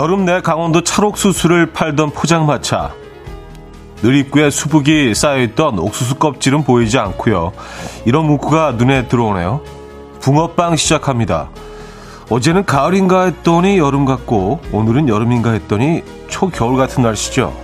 여름 내 강원도 찰옥수수를 팔던 포장마차. 늘 입구에 수북이 쌓여있던 옥수수 껍질은 보이지 않고요. 이런 문구가 눈에 들어오네요. 붕어빵 시작합니다. 어제는 가을인가 했더니 여름 같고 오늘은 여름인가 했더니 초겨울 같은 날씨죠.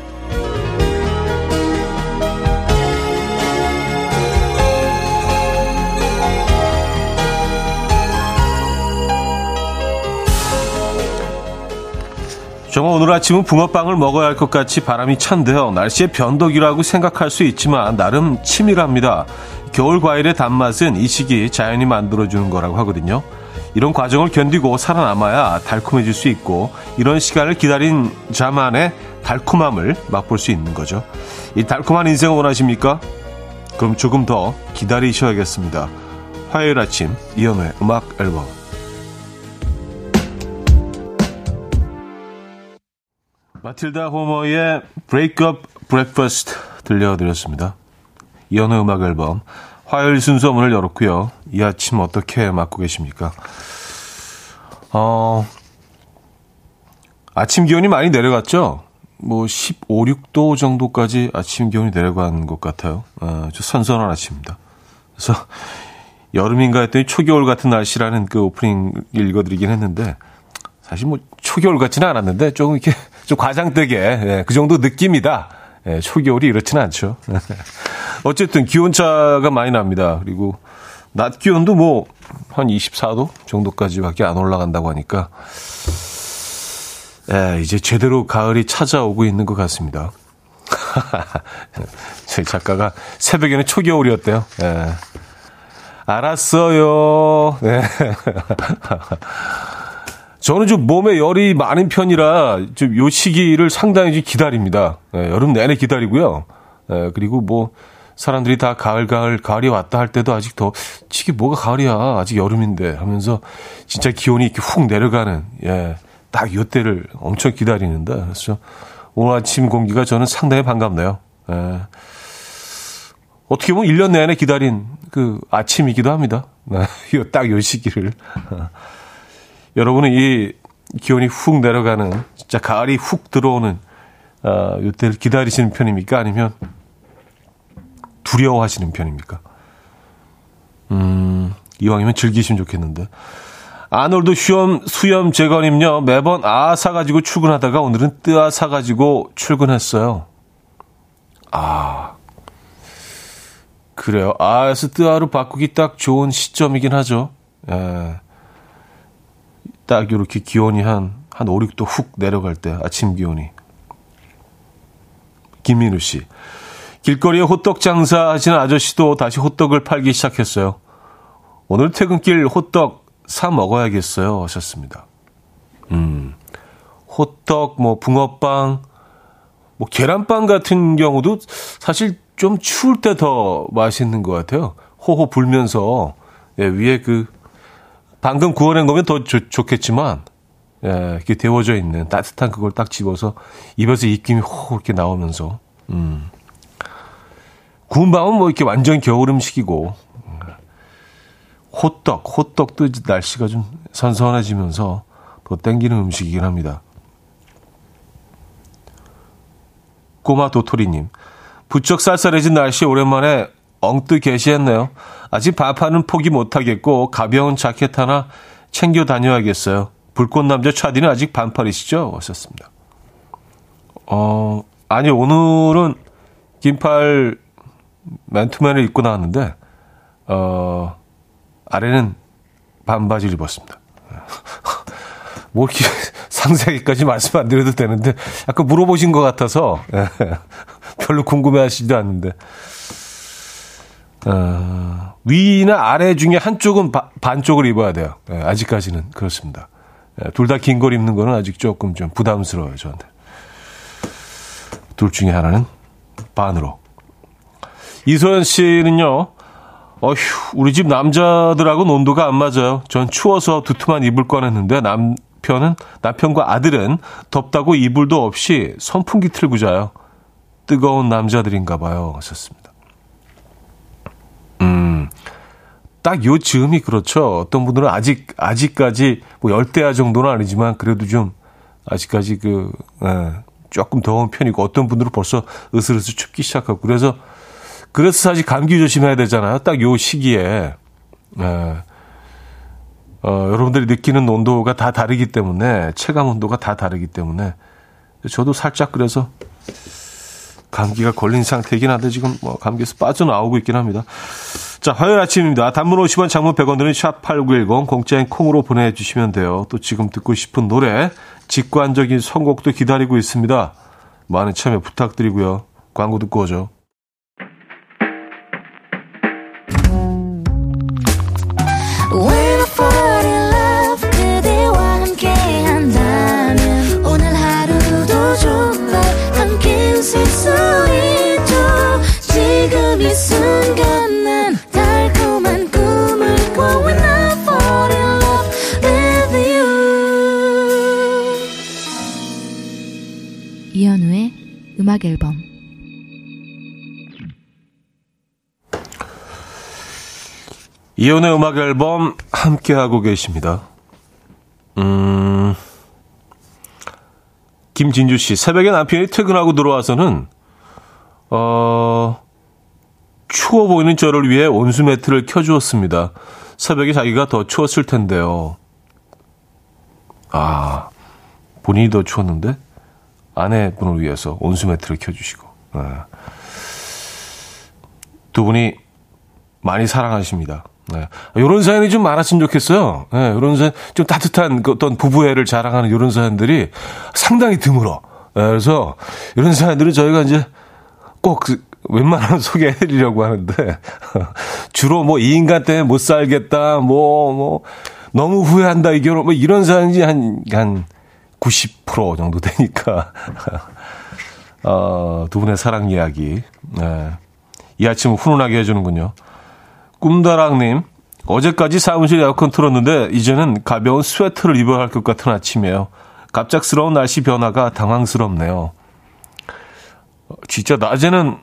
정말 오늘 아침은 붕어빵을 먹어야 할 것 같이 바람이 찬데요. 날씨의 변덕이라고 생각할 수 있지만 나름 치밀합니다. 겨울 과일의 단맛은 이 시기 자연이 만들어주는 거라고 하거든요. 이런 과정을 견디고 살아남아야 달콤해질 수 있고 이런 시간을 기다린 자만의 달콤함을 맛볼 수 있는 거죠. 이 달콤한 인생을 원하십니까? 그럼 조금 더 기다리셔야겠습니다. 화요일 아침 이연우의 음악 앨범 마틸다 호머의 Break Up Breakfast 들려드렸습니다. 이연의 음악 앨범 화요일 순서 문을 열었고요. 이 아침 어떻게 맞고 계십니까? 어, 아침 기온이 많이 내려갔죠? 뭐 15, 6도 정도까지 아침 기온이 내려간 것 같아요. 어, 좀 선선한 아침입니다. 그래서 여름인가 했더니 초겨울 같은 날씨라는 그 오프닝 읽어드리긴 했는데 사실 뭐 초겨울 같지는 않았는데 조금 이렇게 좀 과장되게 예, 그 정도 느낌이다. 예, 초겨울이 이렇지는 않죠. 어쨌든 기온차가 많이 납니다. 그리고 낮 기온도 뭐 한 24도 정도까지밖에 안 올라간다고 하니까 예, 이제 제대로 가을이 찾아오고 있는 것 같습니다. 저희 작가가 새벽에는 초겨울이었대요. 예. 알았어요. 네. 저는 좀 몸에 열이 많은 편이라 좀 요 시기를 상당히 좀 기다립니다. 예, 여름 내내 기다리고요. 예, 그리고 뭐 사람들이 다 가을 가을 가을이 왔다 할 때도 아직 더 치기 뭐가 가을이야 아직 여름인데 하면서 진짜 기온이 이렇게 훅 내려가는 예, 딱 요때를 엄청 기다리는데 그래서 오늘 아침 공기가 저는 상당히 반갑네요. 예. 어떻게 보면 1년 내내 기다린 그 아침이기도 합니다. 네, 딱요 시기를. 여러분은 이 기온이 훅 내려가는 진짜 가을이 훅 들어오는 어, 이때를 기다리시는 편입니까? 아니면 두려워하시는 편입니까? 음, 이왕이면 즐기시면 좋겠는데. 아놀드 수염, 수염 제거님요, 매번 아 사가지고 출근하다가 오늘은 뜨아 사가지고 출근했어요. 아. 그래요. 아에서 뜨아로 바꾸기 딱 좋은 시점이긴 하죠. 예. 딱 이렇게 기온이 한, 한 5, 6도 훅 내려갈 때, 아침 기온이. 김민우 씨. 길거리에 호떡 장사 하시는 아저씨도 다시 호떡을 팔기 시작했어요. 오늘 퇴근길 호떡 사 먹어야겠어요. 하셨습니다. 음. 호떡, 뭐, 붕어빵, 뭐, 계란빵 같은 경우도 사실 좀 추울 때 더 맛있는 것 같아요. 호호 불면서, 예, 위에 그, 방금 구워낸 거면 더 좋, 좋겠지만, 예, 이렇게 데워져 있는 따뜻한 그걸 딱 집어서 입에서 입김이 호 이렇게 나오면서, 음. 구운 밤은 뭐 이렇게 완전 겨울 음식이고, 호떡, 호떡도 날씨가 좀 선선해지면서 더 땡기는 음식이긴 합니다. 꼬마 도토리님, 부쩍 쌀쌀해진 날씨 오랜만에 엉뜨 개시했네요. 아직 밥하는 포기 못하겠고 가벼운 자켓 하나 챙겨 다녀야겠어요. 불꽃남자 차디는 아직 반팔이시죠? 하셨습니다. 어, 아니, 오늘은 긴팔 맨투맨을 입고 나왔는데, 어, 아래는 반바지를 입었습니다. 뭐 이렇게 상세하게까지 말씀 안 드려도 되는데, 약간 물어보신 것 같아서, 별로 궁금해 하시지도 않는데, 어, 위나 아래 중에 한쪽은 바, 반쪽을 입어야 돼요. 예, 아직까지는 그렇습니다. 예, 둘다 긴 걸 입는 거는 아직 조금 좀 부담스러워요, 저한테. 둘 중에 하나는 반으로. 이소연 씨는요, 어휴, 우리 집 남자들하고는 온도가 안 맞아요. 전 추워서 두툼한 이불 꺼냈는데 남편은, 남편과 아들은 덥다고 이불도 없이 선풍기 틀고 자요. 뜨거운 남자들인가 봐요. 하셨습니다. 음, 딱 요 즈음이 그렇죠. 어떤 분들은 아직, 아직까지 뭐 열대야 정도는 아니지만 그래도 좀 아직까지 그, 예, 조금 더운 편이고 어떤 분들은 벌써 으슬으슬 춥기 시작하고 그래서 그래서 사실 감기 조심해야 되잖아요. 딱 요 시기에. 예. 어, 여러분들이 느끼는 온도가 다 다르기 때문에 체감 온도가 다 다르기 때문에 저도 살짝 그래서 감기가 걸린 상태이긴 한데 지금 뭐 감기에서 빠져나오고 있긴 합니다. 자, 화요일 아침입니다. 단문 50원, 장문 100원 드는 샵8910 공짜인 콩으로 보내 주시면 돼요. 또 지금 듣고 싶은 노래, 직관적인 선곡도 기다리고 있습니다. 많은 참여 부탁드리고요. 광고 듣고 오죠. 음악 앨범 이혼의 음악 앨범 함께 하고 계십니다. 음. 김진주 씨, 새벽에 남편이 퇴근하고 들어와서는 어 추워 보이는 저를 위해 온수 매트를 켜주었습니다. 새벽에 자기가 더 추웠을 텐데요. 아, 본인이 더 추웠는데? 아내분을 위해서 온수 매트를 켜주시고 네. 두 분이 많이 사랑하십니다. 네. 이런 사연이 좀 많았으면 좋겠어요. 네, 이런 사연, 좀 따뜻한 그 어떤 부부애를 자랑하는 이런 사연들이 상당히 드물어. 네, 그래서 이런 사연들은 저희가 이제 꼭 그 웬만하면 소개해드리려고 하는데 주로 뭐 이 인간 때문에 못 살겠다, 뭐, 뭐, 너무 후회한다, 이 결혼, 뭐 이런 사연이 한, 한 90% 정도 되니까. 어, 두 분의 사랑 이야기. 네. 이 아침을 훈훈하게 해주는군요. 꿈다랑님, 어제까지 사무실 에어컨 틀었는데, 이제는 가벼운 스웨터를 입어야 할 것 같은 아침이에요. 갑작스러운 날씨 변화가 당황스럽네요. 진짜 낮에는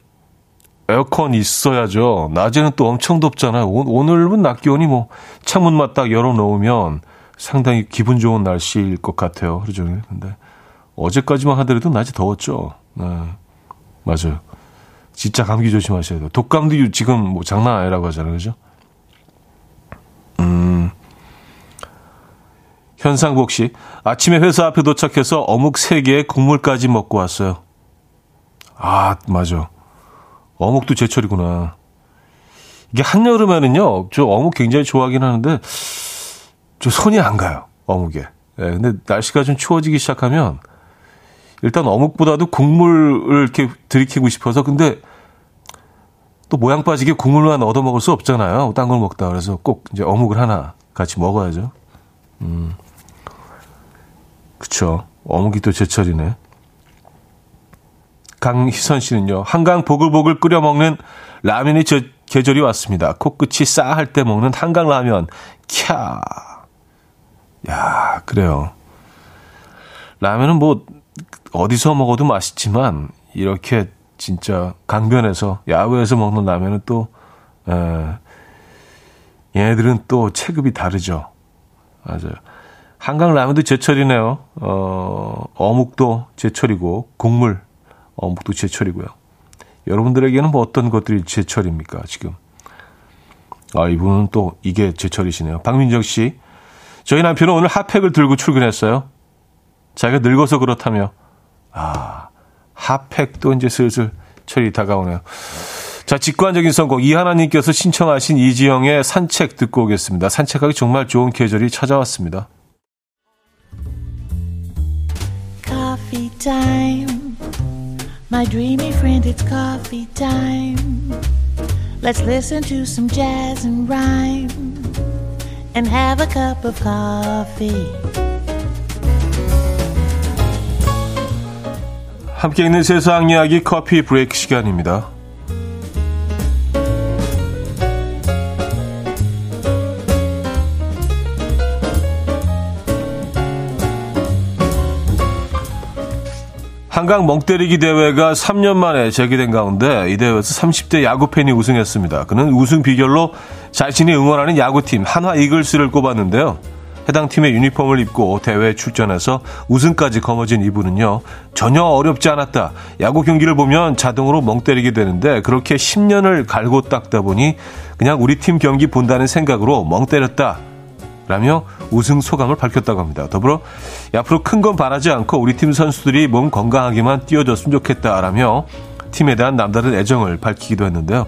에어컨 있어야죠. 낮에는 또 엄청 덥잖아요. 오, 늘은 낮 기온이 뭐 창문만 딱 열어놓으면 상당히 기분 좋은 날씨일 것 같아요. 하루 종일. 근데 어제까지만 하더라도 낮이 더웠죠. 네. 맞아요. 진짜 감기 조심하셔야 돼요. 독감도 지금 뭐 장난 아니라고 하잖아요. 그죠? 음. 현상복 씨, 아침에 회사 앞에 도착해서 어묵 3개에 국물까지 먹고 왔어요. 아, 맞아. 어묵도 제철이구나. 이게 한여름에는요, 저 어묵 굉장히 좋아하긴 하는데, 좀 손이 안 가요. 어묵에. 예, 근데 날씨가 좀 추워지기 시작하면 일단 어묵보다도 국물을 이렇게 들이키고 싶어서 근데 또 모양 빠지게 국물만 얻어 먹을 수 없잖아요. 딴 걸 먹다. 그래서 꼭 이제 어묵을 하나 같이 먹어야죠. 음. 그쵸. 어묵이 또 제철이네. 강희선 씨는요. 한강 보글보글 끓여 먹는 라면이 저, 계절이 왔습니다. 코끝이 싸할 때 먹는 한강 라면. 캬. 야, 그래요. 라면은 뭐 어디서 먹어도 맛있지만 이렇게 진짜 강변에서 야외에서 먹는 라면은 또 에, 얘네들은 또 체급이 다르죠. 맞아요. 한강 라면도 제철이네요. 어, 어묵도 제철이고 국물 어묵도 제철이고요. 여러분들에게는 뭐 어떤 것들이 제철입니까 지금? 아 이분은 또 이게 제철이시네요. 박민정 씨 저희 남편은 오늘 핫팩을 들고 출근했어요. 자기가 늙어서 그렇다며. 아, 핫팩도 이제 슬슬 철이 다가오네요. 자, 직관적인 선곡. 이하나님께서 신청하신 이지영의 산책 듣고 오겠습니다. 산책하기 정말 좋은 계절이 찾아왔습니다. Coffee. My dreamy friend, it's coffee time. Let's listen to some jazz and rhyme. And have a cup of coffee. 함께 있는 세상 이야기 커피 브레이크 시간입니다. 한강 멍때리기 대회가 3년 만에 재개된 가운데 이 대회에서 30대 야구 팬이 우승했습니다. 그는 우승 비결로 자신이 응원하는 야구팀 한화 이글스를 꼽았는데요. 해당 팀의 유니폼을 입고 대회에 출전해서 우승까지 거머쥔 이분은요. 전혀 어렵지 않았다. 야구 경기를 보면 자동으로 멍 때리게 되는데 그렇게 10년을 갈고 닦다 보니 그냥 우리 팀 경기 본다는 생각으로 멍 때렸다. 라며 우승 소감을 밝혔다고 합니다. 더불어 앞으로 큰 건 바라지 않고 우리 팀 선수들이 몸 건강하게만 뛰어줬으면 좋겠다라며 팀에 대한 남다른 애정을 밝히기도 했는데요.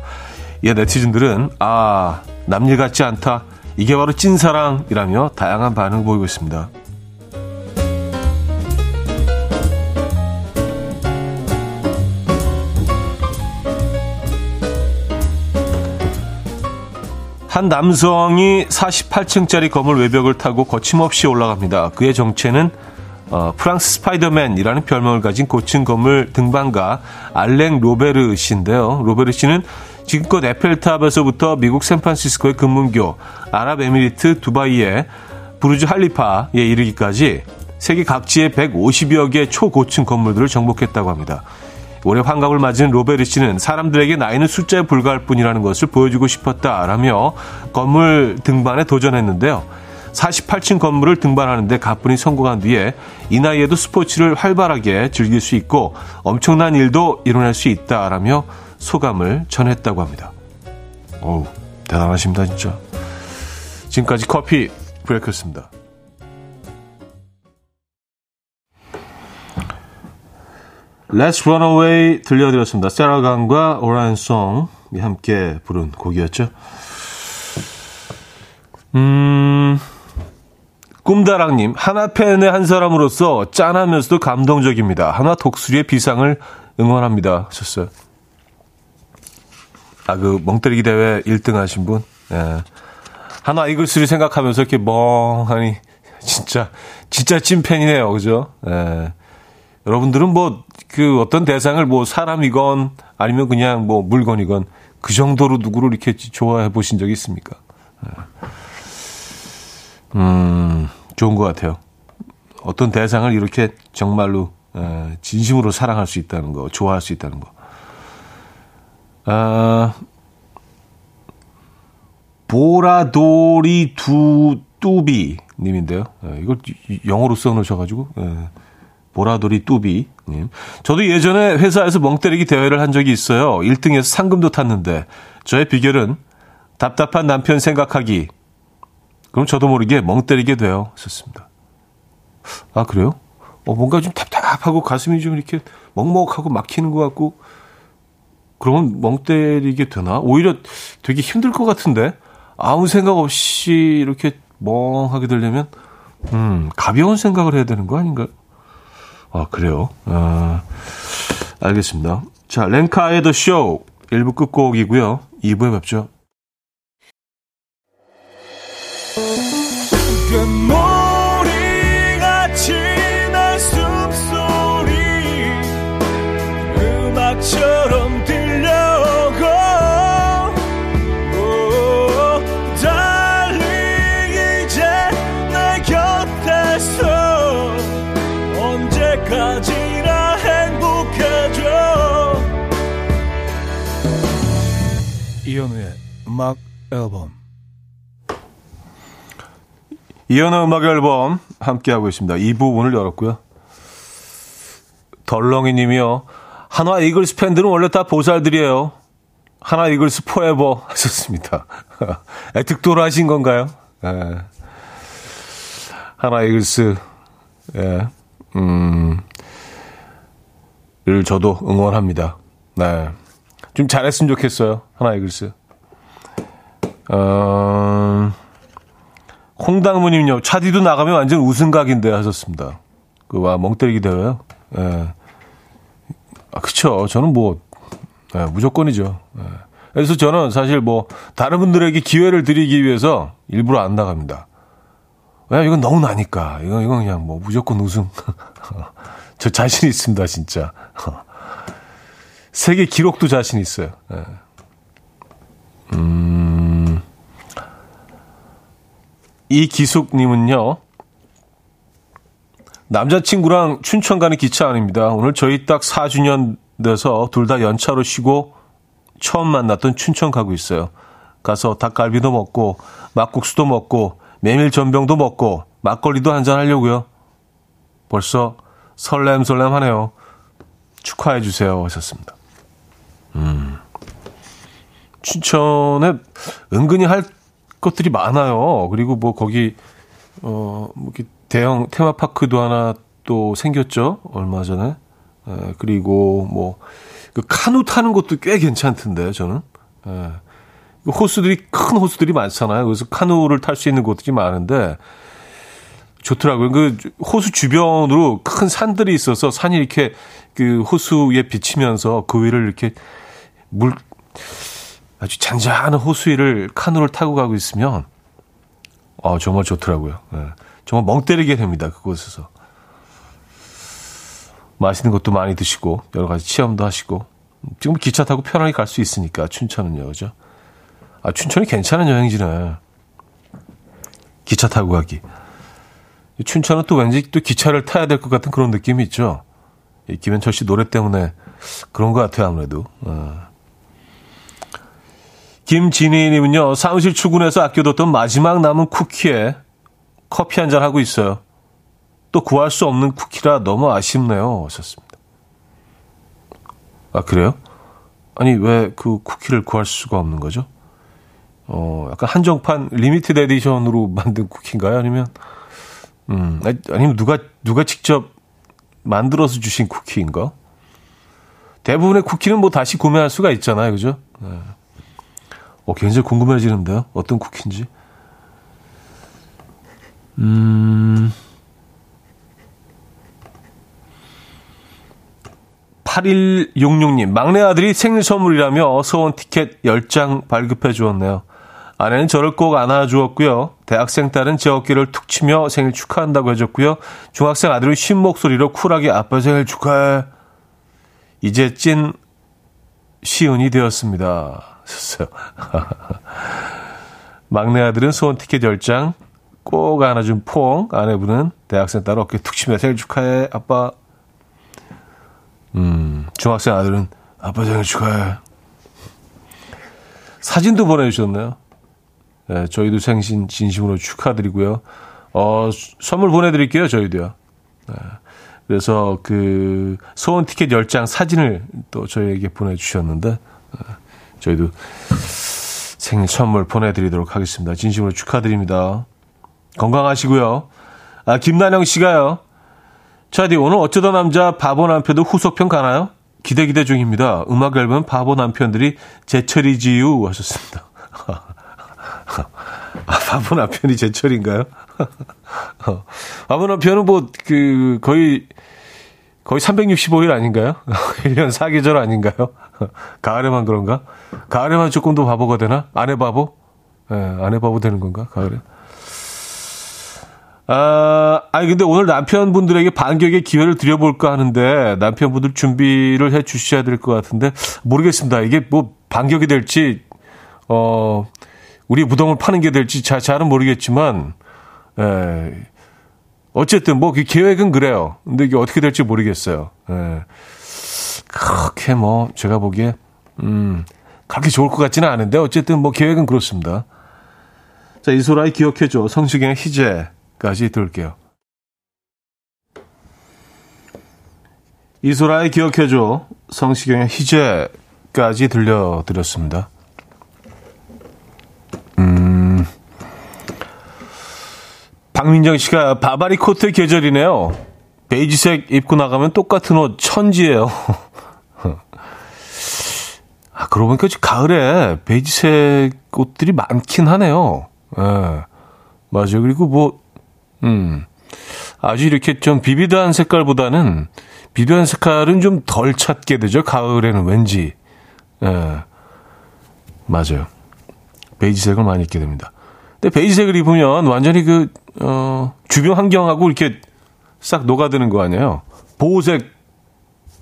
이 네티즌들은 아 남일 같지 않다. 이게 바로 찐사랑이라며 다양한 반응을 보이고 있습니다. 한 남성이 48층짜리 건물 외벽을 타고 거침없이 올라갑니다. 그의 정체는 어, 프랑스 스파이더맨이라는 별명을 가진 고층 건물 등반가 알랭 로베르 씨인데요. 로베르 씨는 지금껏 에펠탑에서부터 미국 샌프란시스코의 금문교, 아랍에미리트 두바이의 부르즈 할리파에 이르기까지 세계 각지의 150여 개 초고층 건물들을 정복했다고 합니다. 올해 환갑을 맞은 로베르 씨는 사람들에게 나이는 숫자에 불과할 뿐이라는 것을 보여주고 싶었다라며 건물 등반에 도전했는데요. 48층 건물을 등반하는데 가뿐히 성공한 뒤에 이 나이에도 스포츠를 활발하게 즐길 수 있고 엄청난 일도 이뤄낼 수 있다라며 소감을 전했다고 합니다. 어우, 대단하십니다, 진짜. 지금까지 커피 브레이크였습니다. Let's Run Away 들려드렸습니다. 세라강과 오라인송이 함께 부른 곡이었죠. 음, 꿈다랑님, 하나 팬의 한 사람으로서 짠하면서도 감동적입니다. 하나 독수리의 비상을 응원합니다. 하셨어요. 아, 그, 멍때리기 대회 1등 하신 분? 예. 하나 이글스를 생각하면서 이렇게 멍하니, 진짜, 진짜 찐팬이네요. 그죠? 예. 여러분들은 뭐, 그 어떤 대상을 뭐 사람이건 아니면 그냥 뭐 물건이건 그 정도로 누구를 이렇게 좋아해 보신 적이 있습니까? 예. 음, 좋은 것 같아요. 어떤 대상을 이렇게 정말로 예, 진심으로 사랑할 수 있다는 거, 좋아할 수 있다는 거. 아, 보라돌이 두 뚜비 님인데요. 예, 이걸 영어로 써놓으셔가지고. 예. 보라돌이 뚜비 님. 저도 예전에 회사에서 멍때리기 대회를 한 적이 있어요. 1등에서 상금도 탔는데 저의 비결은 답답한 남편 생각하기. 그럼 저도 모르게 멍때리게 돼요. 썼습니다. 아 그래요? 어 뭔가 좀 답답하고 가슴이 좀 이렇게 먹먹하고 막히는 것 같고 그러면 멍 때리게 되나? 오히려 되게 힘들 것 같은데 아무 생각 없이 이렇게 멍하게 되려면 음 가벼운 생각을 해야 되는 거 아닌가요? 아, 그래요? 아, 알겠습니다. 자, 렌카의 더 쇼 1부 끝곡이고요. 2부에 뵙죠. 음악 앨범 이현우 음악 앨범 함께하고 있습니다. 2부 문을 열었고요. 덜렁이 님이요. 한화 이글스 팬들은 원래 다 보살들이에요. 하나 이글스 포에버 하셨습니다. 애특도로 하신 건가요? 예. 하나 이글스, 예, 음, 를 저도 응원합니다. 네. 좀 잘했으면 좋겠어요. 하나 이글스. 어, 홍당무님요. 차디도 나가면 완전 우승각인데 하셨습니다. 그, 와, 멍 때리기 대회요. 예. 아, 그쵸. 저는 뭐, 예, 무조건이죠. 예. 그래서 저는 사실 뭐, 다른 분들에게 기회를 드리기 위해서 일부러 안 나갑니다. 왜? 이건 너무 나니까. 이건, 이건 그냥 뭐, 무조건 우승. 저 자신 있습니다, 진짜. 세계 기록도 자신 있어요. 네. 음, 이 기숙님은요, 남자친구랑 춘천 가는 기차 안입니다. 오늘 저희 딱 4주년 돼서 둘 다 연차로 쉬고 처음 만났던 춘천 가고 있어요. 가서 닭갈비도 먹고 막국수도 먹고 메밀 전병도 먹고 막걸리도 한잔 하려고요. 벌써 설렘설렘 하네요. 축하해 주세요. 하셨습니다. 음. 춘천에 은근히 할 것들이 많아요. 그리고 뭐 거기, 어, 뭐 이렇게 대형 테마파크도 하나 또 생겼죠. 얼마 전에. 에, 그리고 뭐, 그 카누 타는 것도 꽤 괜찮던데, 저는. 에. 그 호수들이, 큰 호수들이 많잖아요. 그래서 카누를 탈 수 있는 곳들이 많은데, 좋더라고요. 그 호수 주변으로 큰 산들이 있어서 산이 이렇게 그 호수에 비치면서 그 위를 이렇게 물 아주 잔잔한 호수 위를 카누를 타고 가고 있으면 어 정말 좋더라고요. 네. 정말 멍 때리게 됩니다. 그곳에서 맛있는 것도 많이 드시고 여러 가지 체험도 하시고 지금 기차 타고 편하게 갈 수 있으니까 춘천은요, 그죠? 아 춘천이 괜찮은 여행지네. 기차 타고 가기. 춘천은 또 왠지 또 기차를 타야 될 것 같은 그런 느낌이 있죠. 김현철 씨 노래 때문에 그런 것 같아요, 아무래도. 어. 김진희님은요, 사무실 출근해서 아껴뒀던 마지막 남은 쿠키에 커피 한 잔 하고 있어요. 또 구할 수 없는 쿠키라 너무 아쉽네요. 하셨습니다. 아, 그래요? 아니, 왜 그 쿠키를 구할 수가 없는 거죠? 어, 약간 한정판 limited edition으로 만든 쿠키인가요? 아니면 음, 아니면 누가, 누가 직접 만들어서 주신 쿠키인가? 대부분의 쿠키는 뭐 다시 구매할 수가 있잖아요. 그죠? 네. 어, 굉장히 궁금해지는데요. 어떤 쿠키인지. 음. 8166님, 막내 아들이 생일 선물이라며 소원 티켓 10장 발급해 주었네요. 아내는 저를 꼭 안아 주었고요. 대학생 딸은 제 어깨를 툭 치며 생일 축하한다고 해줬고요. 중학생 아들은 쉰 목소리로 쿨하게 아빠 생일 축하해. 이제 찐 시은이 되었습니다. 하셨어요. 막내 아들은 소원 티켓 10장 꼭 안아준 포옹. 아내분은 대학생 딸 어깨 툭 치며 생일 축하해. 아빠. 음, 중학생 아들은 아빠 생일 축하해. 사진도 보내주셨네요. 네, 저희도 생신 진심으로 축하드리고요. 어, 선물 보내드릴게요, 저희도요. 네, 그래서 그 소원 티켓 10장 사진을 또 저희에게 보내주셨는데, 네, 저희도 생일 선물 보내드리도록 하겠습니다. 진심으로 축하드립니다. 건강하시고요. 아, 김난영 씨가요. 차디, 오늘 어쩌다 남자 바보 남편도 후속편 가나요? 기대 기대 중입니다. 음악 앨범 바보 남편들이 제철이지유 하셨습니다. 아, 바보 남편이 제철인가요? 어, 바보 남편은 뭐, 그, 거의, 거의 365일 아닌가요? 1년 4계절 아닌가요? 가을에만 그런가? 가을에만 조금 더 바보가 되나? 아내 바보? 예, 네, 아내 바보 되는 건가? 가을에? 아, 아니, 근데 오늘 남편분들에게 반격의 기회를 드려볼까 하는데, 남편분들 준비를 해 주셔야 될 것 같은데, 모르겠습니다. 이게 뭐, 반격이 될지, 어, 우리 무덤을 파는 게 될지 잘, 잘은 모르겠지만, 에, 어쨌든 뭐 그 계획은 그래요. 근데 이게 어떻게 될지 모르겠어요. 에, 그렇게 뭐 제가 보기에 음 그렇게 좋을 것 같지는 않은데 어쨌든 뭐 계획은 그렇습니다. 자 이소라의 기억해줘 성시경의 희재까지 들을게요. 이소라의 기억해줘 성시경의 희재까지 들려드렸습니다. 박민정 씨가 바바리 코트 계절이네요. 베이지색 입고 나가면 똑같은 옷 천지예요. 아, 그러고 보니까 가을에 베이지색 옷들이 많긴 하네요. 예. 네. 맞아요. 그리고 뭐, 음, 아주 이렇게 좀 비비드한 색깔보다는 비비드한 색깔은 좀 덜 찾게 되죠. 가을에는 왠지. 예. 네. 맞아요. 베이지색을 많이 입게 됩니다. 근데 베이지색을 입으면 완전히 그, 어, 주변 환경하고 이렇게 싹 녹아드는 거 아니에요? 보호색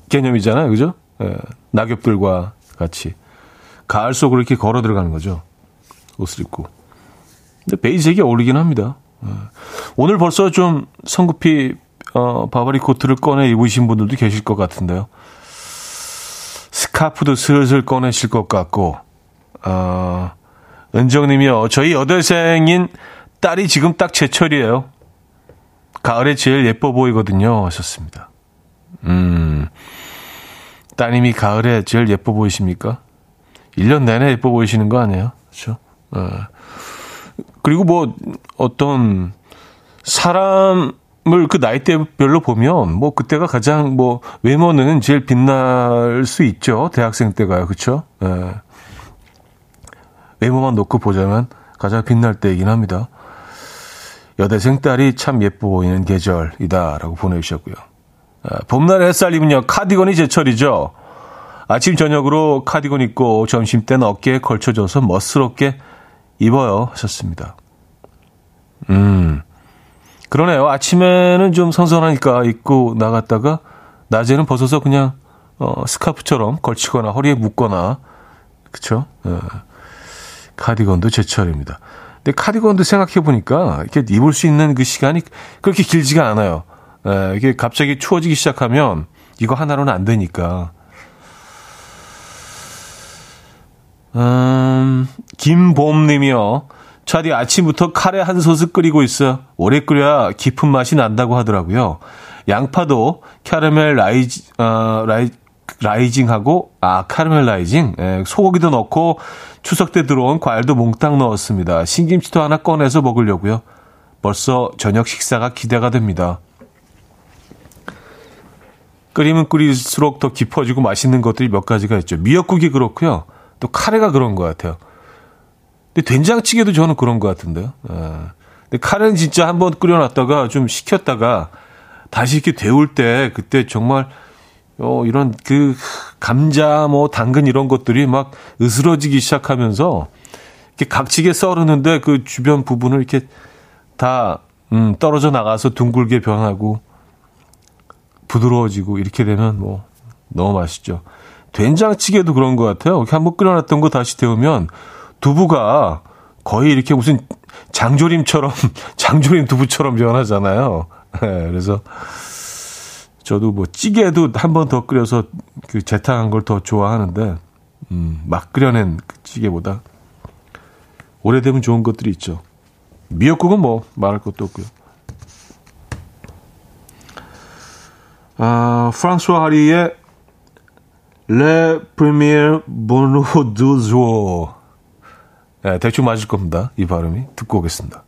개념이잖아요. 그죠? 예, 낙엽들과 같이. 가을 속으로 이렇게 걸어 들어가는 거죠. 옷을 입고. 근데 베이지색이 어울리긴 합니다. 예. 오늘 벌써 좀 성급히, 어, 바바리 코트를 꺼내 입으신 분들도 계실 것 같은데요. 스카프도 슬슬 꺼내실 것 같고, 어, 은정님이요. 저희 여대생인 딸이 지금 딱 제철이에요. 가을에 제일 예뻐 보이거든요. 하셨습니다. 음, 따님이 가을에 제일 예뻐 보이십니까? 1년 내내 예뻐 보이시는 거 아니에요? 그렇죠? 어. 그리고 뭐 어떤 사람을 그 나이대별로 보면 뭐 그때가 가장 뭐 외모는 제일 빛날 수 있죠. 대학생 때가요. 그렇죠? 예. 외모만 놓고 보자면 가장 빛날 때이긴 합니다. 여대생 딸이 참 예뻐 보이는 계절이다라고 보내주셨고요. 아, 봄날의 햇살이면요 카디건이 제철이죠. 아침 저녁으로 카디건 입고 점심 때는 어깨에 걸쳐줘서 멋스럽게 입어요 하셨습니다. 음 그러네요. 아침에는 좀 선선하니까 입고 나갔다가 낮에는 벗어서 그냥 어, 스카프처럼 걸치거나 허리에 묶거나? 어, 카디건도 제철입니다. 근데 카디건도 생각해 보니까 이렇게 입을 수 있는 그 시간이 그렇게 길지가 않아요. 에, 이게 갑자기 추워지기 시작하면 이거 하나로는 안 되니까. 음, 김봄님이요. 차디 아침부터 카레 한 솥을 끓이고 있어. 오래 끓여야 깊은 맛이 난다고 하더라고요. 양파도 캐러멜 라이지, 어, 라이, 라이징하고, 아, 카라멜 라이징? 예, 소고기도 넣고, 추석 때 들어온 과일도 몽땅 넣었습니다. 신김치도 하나 꺼내서 먹으려고요. 벌써 저녁 식사가 기대가 됩니다. 끓이면 끓일수록 더 깊어지고 맛있는 것들이 몇 가지가 있죠. 미역국이 그렇고요. 또 카레가 그런 것 같아요. 근데 된장찌개도 저는 그런 것 같은데요. 예. 근데 카레는 진짜 한번 끓여놨다가 좀 식혔다가 다시 이렇게 데울 때 그때 정말 어, 이런 그 감자 뭐 당근 이런 것들이 막 으스러지기 시작하면서 이렇게 각지게 썰었는데 그 주변 부분을 이렇게 다 음, 떨어져 나가서 둥글게 변하고 부드러워지고 이렇게 되면 뭐 너무 맛있죠. 된장찌개도 그런 것 같아요. 이렇게 한번 끓여놨던 거 다시 데우면 두부가 거의 이렇게 무슨 장조림처럼 장조림 두부처럼 변하잖아요. 네, 그래서 저도 뭐 찌개도 한 번 더 끓여서 그 재탕한 걸 더 좋아하는데 음, 막 끓여낸 그 찌개보다 오래되면 좋은 것들이 있죠. 미역국은 뭐 말할 것도 없고요. 아, 프랑스와 하리의 레 프리미어 보노 두조 네, 대충 맞을 겁니다. 이 발음이 듣고 오겠습니다.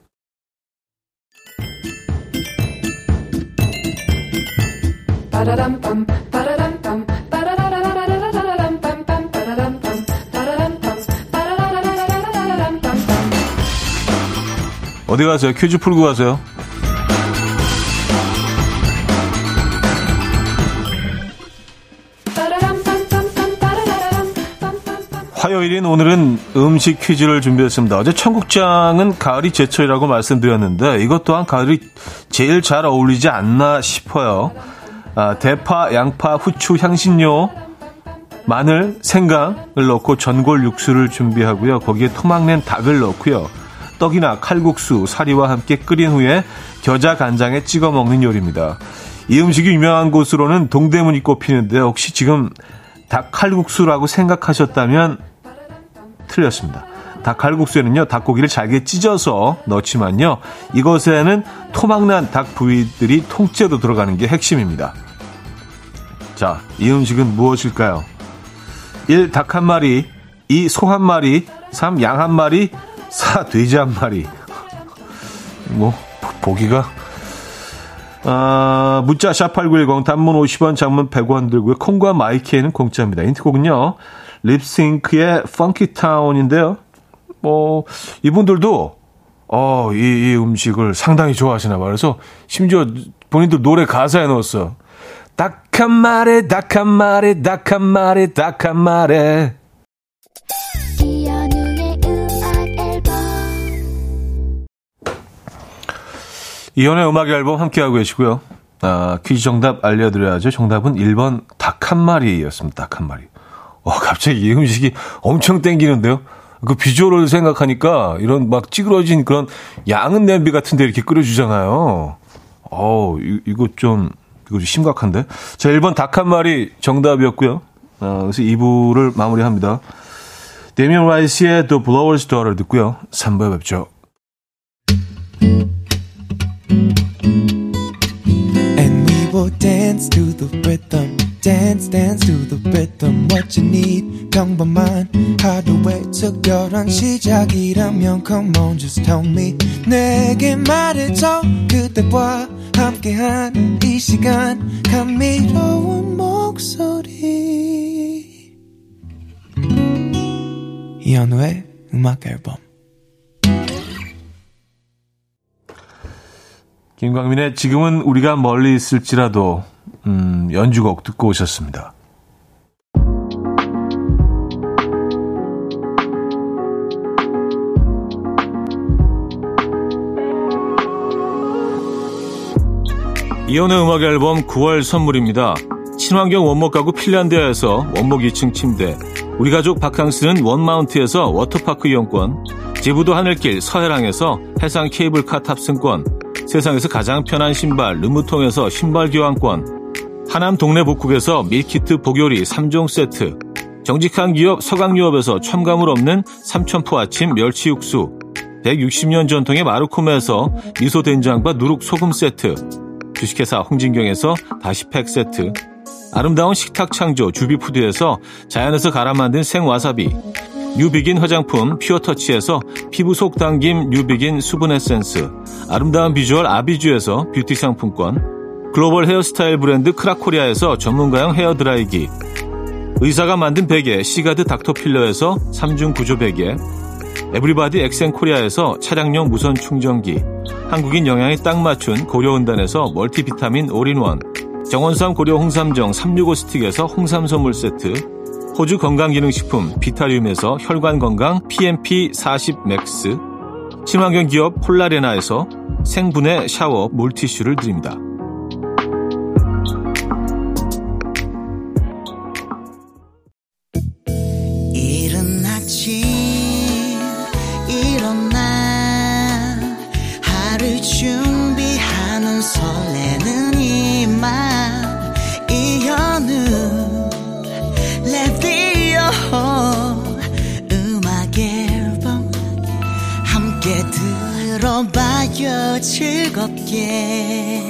어디 가세요? 퀴즈 풀고 가세요. 화요일인 오늘은 음식 퀴즈를 준비했습니다. 어제 청국장은 가을이 제철이라고 말씀드렸는데 이것 또한 가을이 제일 잘 어울리지 않나 싶어요. 아, 대파, 양파, 후추, 향신료, 마늘, 생강을 넣고 전골 육수를 준비하고요. 거기에 토막 낸 닭을 넣고요. 떡이나 칼국수, 사리와 함께 끓인 후에 겨자 간장에 찍어 먹는 요리입니다. 이 음식이 유명한 곳으로는 동대문이 꼽히는데 혹시 지금 닭 칼국수라고 생각하셨다면 틀렸습니다. 닭 칼국수에는요, 닭고기를 잘게 찢어서 넣지만요, 이것에는 토막난 닭 부위들이 통째로 들어가는 게 핵심입니다. 자, 이 음식은 무엇일까요? 1. 닭 한 마리 2. 소 한 마리 3. 양 한 마리 4. 돼지 한 마리 뭐 보기가 아, 문자 샵8910 단문 50원 장문 100원 들고요. 콩과 마이키에는 공짜입니다. 힌트곡은요. 립싱크의 펑키 타운인데요. 뭐 이분들도 어, 이, 이 음식을 상당히 좋아하시나 봐요. 그래서 심지어 본인들 노래 가사에 넣었어. 딱한 마리, 딱한 마리, 딱한 마리, 딱한 마리. 이연의 음악 앨범 함께하고 계시고요. 아, 퀴즈 정답 알려드려야죠. 정답은 1번 닭 한 마리였습니다. 닭 한 마리. 와, 갑자기 이 음식이 엄청 땡기는데요. 그 비주얼을 생각하니까 이런 막 찌그러진 그런 양은 냄비 같은데 이렇게 끓여주잖아요. 어우, 이거 좀, 이거 좀 심각한데? 자, 1번 닭 한 마리 정답이었고요. 어, 그래서 2부를 마무리합니다. 데미안 라이스의 The Blower's Daughter 듣고요. 3부에 뵙죠. And we will dance to the rhythm. Dance, dance to the rhythm. What you need, 평범한 하루의 특별한 시작이라면 Come on, just tell me. 내게 말해줘 그대와 함께한 이 시간 감미로운 목소리. 이현우의 음악 앨범. 김광민의 지금은 우리가 멀리 있을지라도 음, 연주곡 듣고 오셨습니다. 이혼의 음악 앨범 9월 선물입니다. 친환경 원목 가구 핀란드에서 원목 2층 침대, 우리 가족 바캉스는 원마운트에서 워터파크 이용권, 제부도 하늘길 서해랑에서 해상 케이블카 탑승권, 세상에서 가장 편한 신발 르무통에서 신발 교환권, 하남 동네 복국에서 밀키트 복요리 3종 세트, 정직한 기업 서강유업에서 첨가물 없는 삼천포 아침 멸치 육수, 160년 전통의 마르코메에서 미소된장과 누룩소금 세트, 주식회사 홍진경에서 다시팩 세트, 아름다운 식탁 창조 주비푸드에서 자연에서 갈아 만든 생와사비, 뉴비긴 화장품 퓨어터치에서 피부 속 당김 뉴비긴 수분 에센스, 아름다운 비주얼 아비주에서 뷰티 상품권, 글로벌 헤어스타일 브랜드 크라코리아에서 전문가용 헤어드라이기, 의사가 만든 베개 시가드 닥터필러에서 3중 구조 베개, 에브리바디 엑센코리아에서 차량용 무선 충전기, 한국인 영양에 딱 맞춘 고려은단에서 멀티비타민 올인원, 정원삼 고려 홍삼정 365 스틱에서 홍삼 선물 세트, 호주 건강기능식품 비타리움에서 혈관건강 PMP 40 맥스, 친환경 기업 폴라레나에서 생분해 샤워 물티슈를 드립니다. 즐겁게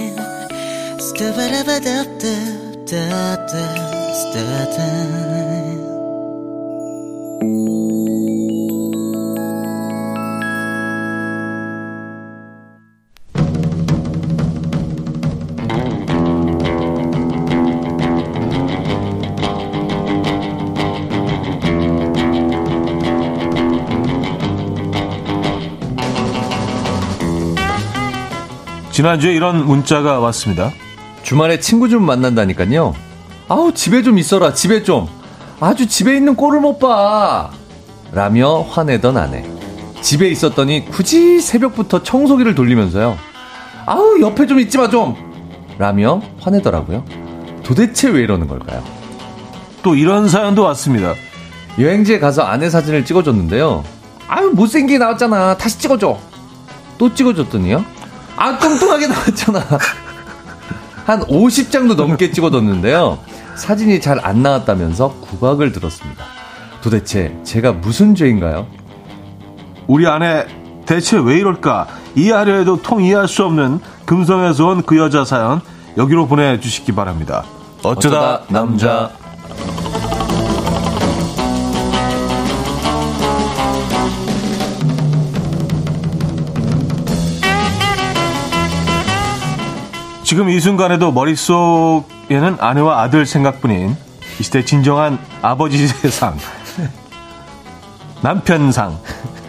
지난주에 이런 문자가 왔습니다. 주말에 친구 좀 만난다니까요. 아우, 집에 좀 있어라, 집에 좀. 아주 집에 있는 꼴을 못 봐. 라며 화내던 아내. 집에 있었더니 굳이 새벽부터 청소기를 돌리면서요. 아우, 옆에 좀 있지 마, 좀. 라며 화내더라고요. 도대체 왜 이러는 걸까요? 또 이런 사연도 왔습니다. 여행지에 가서 아내 사진을 찍어줬는데요. 아유, 못생기게 나왔잖아. 다시 찍어줘. 또 찍어줬더니요. 아, 뚱뚱하게 나왔잖아. 한 50장도 넘게 찍어뒀는데요. 사진이 잘 안 나왔다면서 구박을 들었습니다. 도대체 제가 무슨 죄인가요? 우리 아내 대체 왜 이럴까? 이해하려 해도 통 이해할 수 없는 금성에서 온 그 여자 사연 여기로 보내주시기 바랍니다. 어쩌다, 어쩌다 남자. 남자. 지금 이 순간에도 머릿속에는 아내와 아들 생각뿐인 이 시대 진정한 아버지 세상 남편상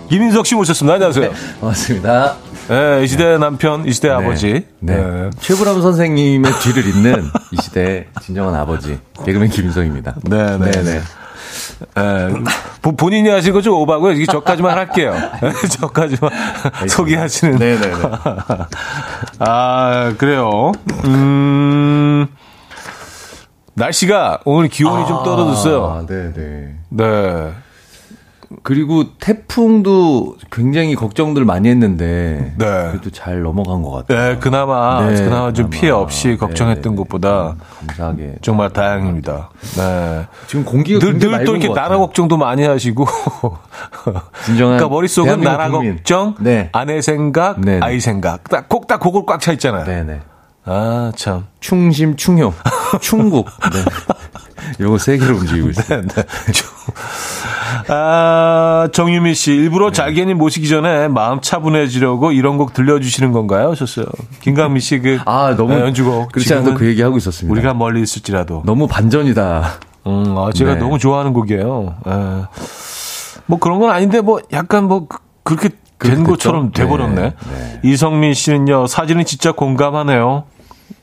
김인석 씨 모셨습니다. 안녕하세요. 네, 반갑습니다. 네, 이 시대 남편, 이 시대 네, 아버지. 네. 네. 최불암 선생님의 뒤를 잇는 이 시대 진정한 아버지 개그맨 김인석입니다. 네, 네, 네. 네. 에, 본인이 하신 거 좀 오바고요. 이게 저까지만 할게요. 저까지만 소개하시는. 네네네. 아, 그래요. 음, 날씨가 오늘 기온이 아, 좀 떨어졌어요. 네네. 네. 그리고 태풍도 굉장히 걱정들 많이 했는데 네. 그래도 잘 넘어간 것 같아요. 네, 그나마 네, 그나마 좀 피해 없이 네, 걱정했던 네, 것보다 감사하게 정말 다행입니다. 네. 지금 공기가 늘또 이렇게 나라 걱정도 많이 하시고 진정한 그러니까 머릿속은 나라 국민. 걱정, 네. 아내 생각, 네 아이 생각 딱 꼭 딱 그걸 꽉 차 있잖아요. 네, 네. 아, 참. 충심, 충효, 충국. 네. 요거 세 개로 움직이고 있어요. 네, 네. 아, 정유미 씨, 일부러 네. 잘게님 모시기 전에 마음 차분해지려고 이런 곡 들려주시는 건가요? 하셨어요. 김강미 씨, 그. 아, 너무. 네, 연주곡. 그렇지 않아도 그 얘기 하고 있었습니다. 우리가 멀리 있을지라도. 너무 반전이다. 음, 아, 제가 네. 너무 좋아하는 곡이에요. 에. 예. 뭐 그런 건 아닌데, 뭐 약간 뭐 그, 그렇게 된 것처럼 돼버렸네. 네, 네. 이성민 씨는요, 사진은 진짜 공감하네요.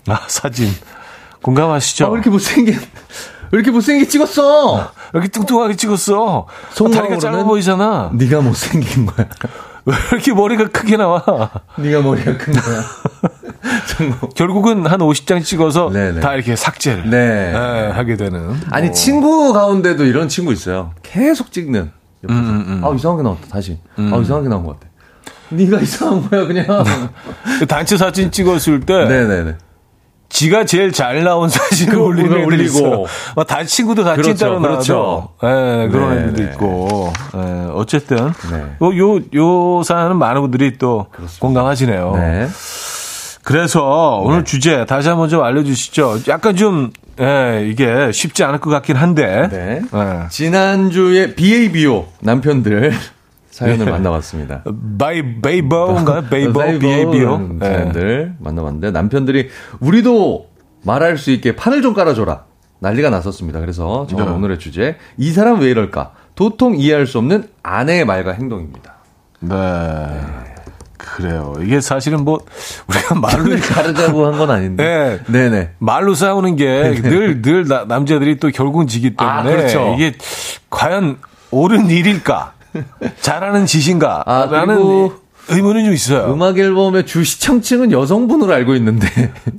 아, 사진. 공감하시죠? 아, 왜 이렇게 못생긴, 왜 이렇게 못생기게 찍었어? 왜 이렇게 뚱뚱하게 찍었어? 아, 다리가 짧아 보이잖아. 네가 못생긴 거야. 왜 이렇게 머리가 크게 나와? 네가 머리가 큰 거야. 결국은 한 50장 찍어서 네네. 다 이렇게 삭제를 네. 네, 하게 되는. 아니 뭐. 친구 가운데도 이런 친구 있어요. 계속 찍는. 음, 음, 음. 아 이상하게 나왔다. 다시. 음. 아 이상하게 나온 것 같아. 네가 이상한 거야 그냥. 그 단체 사진 찍었을 때. 네네네. 지가 제일 잘 나온 사진을 올리는 올리고 다 친구도 다 그렇죠, 찐따로 그렇죠. 나죠. 예, 그런 네, 애들도 네. 있고. 예, 어쨌든 네. 요, 요 사연은 많은 분들이 또 그렇습니다. 공감하시네요. 네. 그래서 오늘 네. 주제 다시 한번 좀 알려주시죠. 약간 좀 예, 이게 쉽지 않을 것 같긴 한데. 네. 예. 지난주에 바보 남편들 사연을 예. 만나봤습니다. 바이 베이버인가요? 베이버 바보 예. 사연들 만나봤는데 남편들이 우리도 말할 수 있게 판을 좀 깔아줘라 난리가 났었습니다. 그래서 지금 어. 오늘의 주제 이 사람 왜 이럴까? 도통 이해할 수 없는 아내의 말과 행동입니다. 네. 네. 그래요. 이게 사실은 뭐 우리가 말로 가르자고 한 건 아닌데. 네. 네네. 말로 싸우는 게 늘늘 늘 남자들이 또 결국은 지기 아, 때문에 아, 그렇죠. 이게 과연 옳은 일일까? 잘하는 짓인가? 아, 라는 의문은 좀 있어요. 음악 앨범의 주 시청층은 여성분으로 알고 있는데.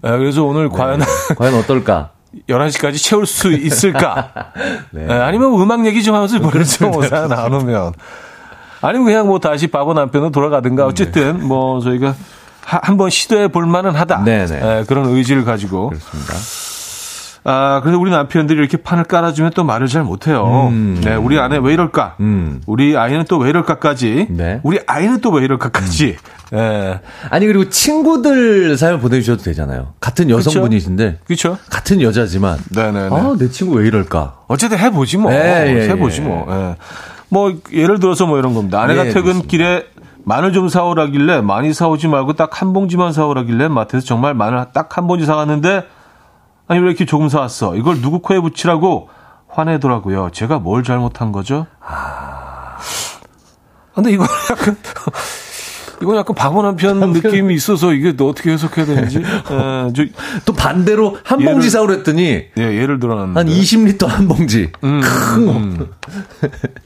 아, 그래서 오늘 네. 과연 과연 어떨까? 11시까지 채울 수 있을까? 네. 네. 아니면 음악 얘기 좀 하면서 그렇죠. 뭐 사연 나누면. 아니면 그냥 뭐 다시 바보 남편으로 돌아가든가 어쨌든 네. 뭐 저희가 한번 시도해 볼 만은 하다. 네네. 네. 네, 그런 의지를 가지고. 그렇습니다. 아, 그래서 우리 남편들이 이렇게 판을 깔아주면 또 말을 잘 못해요. 음. 네, 우리 아내 왜 이럴까? 음. 우리 아이는 또 왜 이럴까까지. 네. 우리 아이는 또 왜 이럴까까지. 음. 네. 아니, 그리고 친구들 사연 보내주셔도 되잖아요. 같은 여성분이신데. 그렇죠. 같은 여자지만. 네네. 아, 내 친구 왜 이럴까? 어쨌든 해보지 뭐. 네, 예, 해보지 예. 뭐. 예. 뭐 예를 들어서 뭐 이런 겁니다. 아내가 예, 퇴근길에 마늘 좀 사오라길래 많이 사오지 말고 딱 한 봉지만 사오라길래 마트에서 정말 마늘 딱 한 봉지 사왔는데 아니 왜 이렇게 조금 사왔어? 이걸 누구 코에 붙이라고 화내더라고요. 제가 뭘 잘못한 거죠? 아. 근데 이거 약간 이건 약간 방언한 편 느낌이 있어서 이게 또 어떻게 해석해야 되는지. 에, 저, 또 반대로 한 예를, 봉지 사오라 했더니. 예, 예를 들어 한 20리터 한 봉지. 음, 큰 거. 음.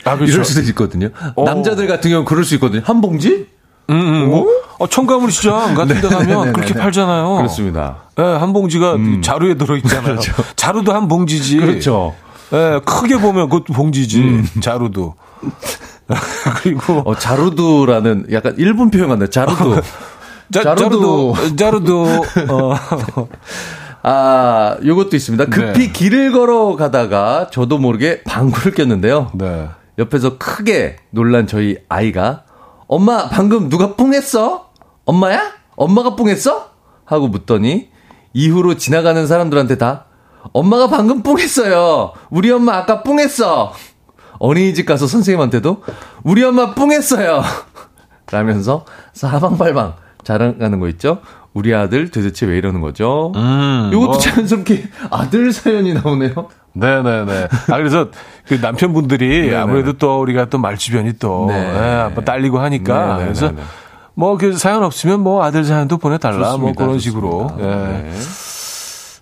아, 그렇죠. 이럴 수도 있거든요. 어. 남자들 같은 경우는 그럴 수 있거든요. 한 봉지? 음, 음 뭐, 어, 청가물 시장 같은 데 네, 가면 네, 네, 그렇게 팔잖아요. 그렇습니다. 예, 네, 한 봉지가 음. 자루에 들어있잖아요. 그렇죠. 자루도 한 봉지지. 그렇죠. 예, 크게 보면 그것도 봉지지. 음. 자루도. 그리고 어, 자루두라는 약간 일본 표현 같네. 자루두. 자, 자루두. 자루두. 어. 아, 요것도 있습니다. 급히 네. 길을 걸어 가다가 저도 모르게 방구를 꼈는데요. 네. 옆에서 크게 놀란 저희 아이가 엄마 방금 누가 뿡했어? 엄마야? 엄마가 뿡했어? 하고 묻더니 이후로 지나가는 사람들한테 다 엄마가 방금 뿡했어요. 우리 엄마 아까 뿡했어. 어린이집 가서 선생님한테도 우리 엄마 뿡했어요. 라면서 사방팔방 자랑하는 거 있죠? 우리 아들 도대체 왜 이러는 거죠? 음, 이것도 뭐. 자연스럽게 아들 사연이 나오네요. 네네네. 아, 그래서 그 남편분들이 네네네. 아무래도 또 우리가 또 말주변이 또, 네. 네, 뭐 딸리고 하니까. 네네네. 그래서 뭐 그 사연 없으면 뭐 아들 사연도 보내달라. 뭐 좋습니다, 뭐 그런 식으로. 예. 네.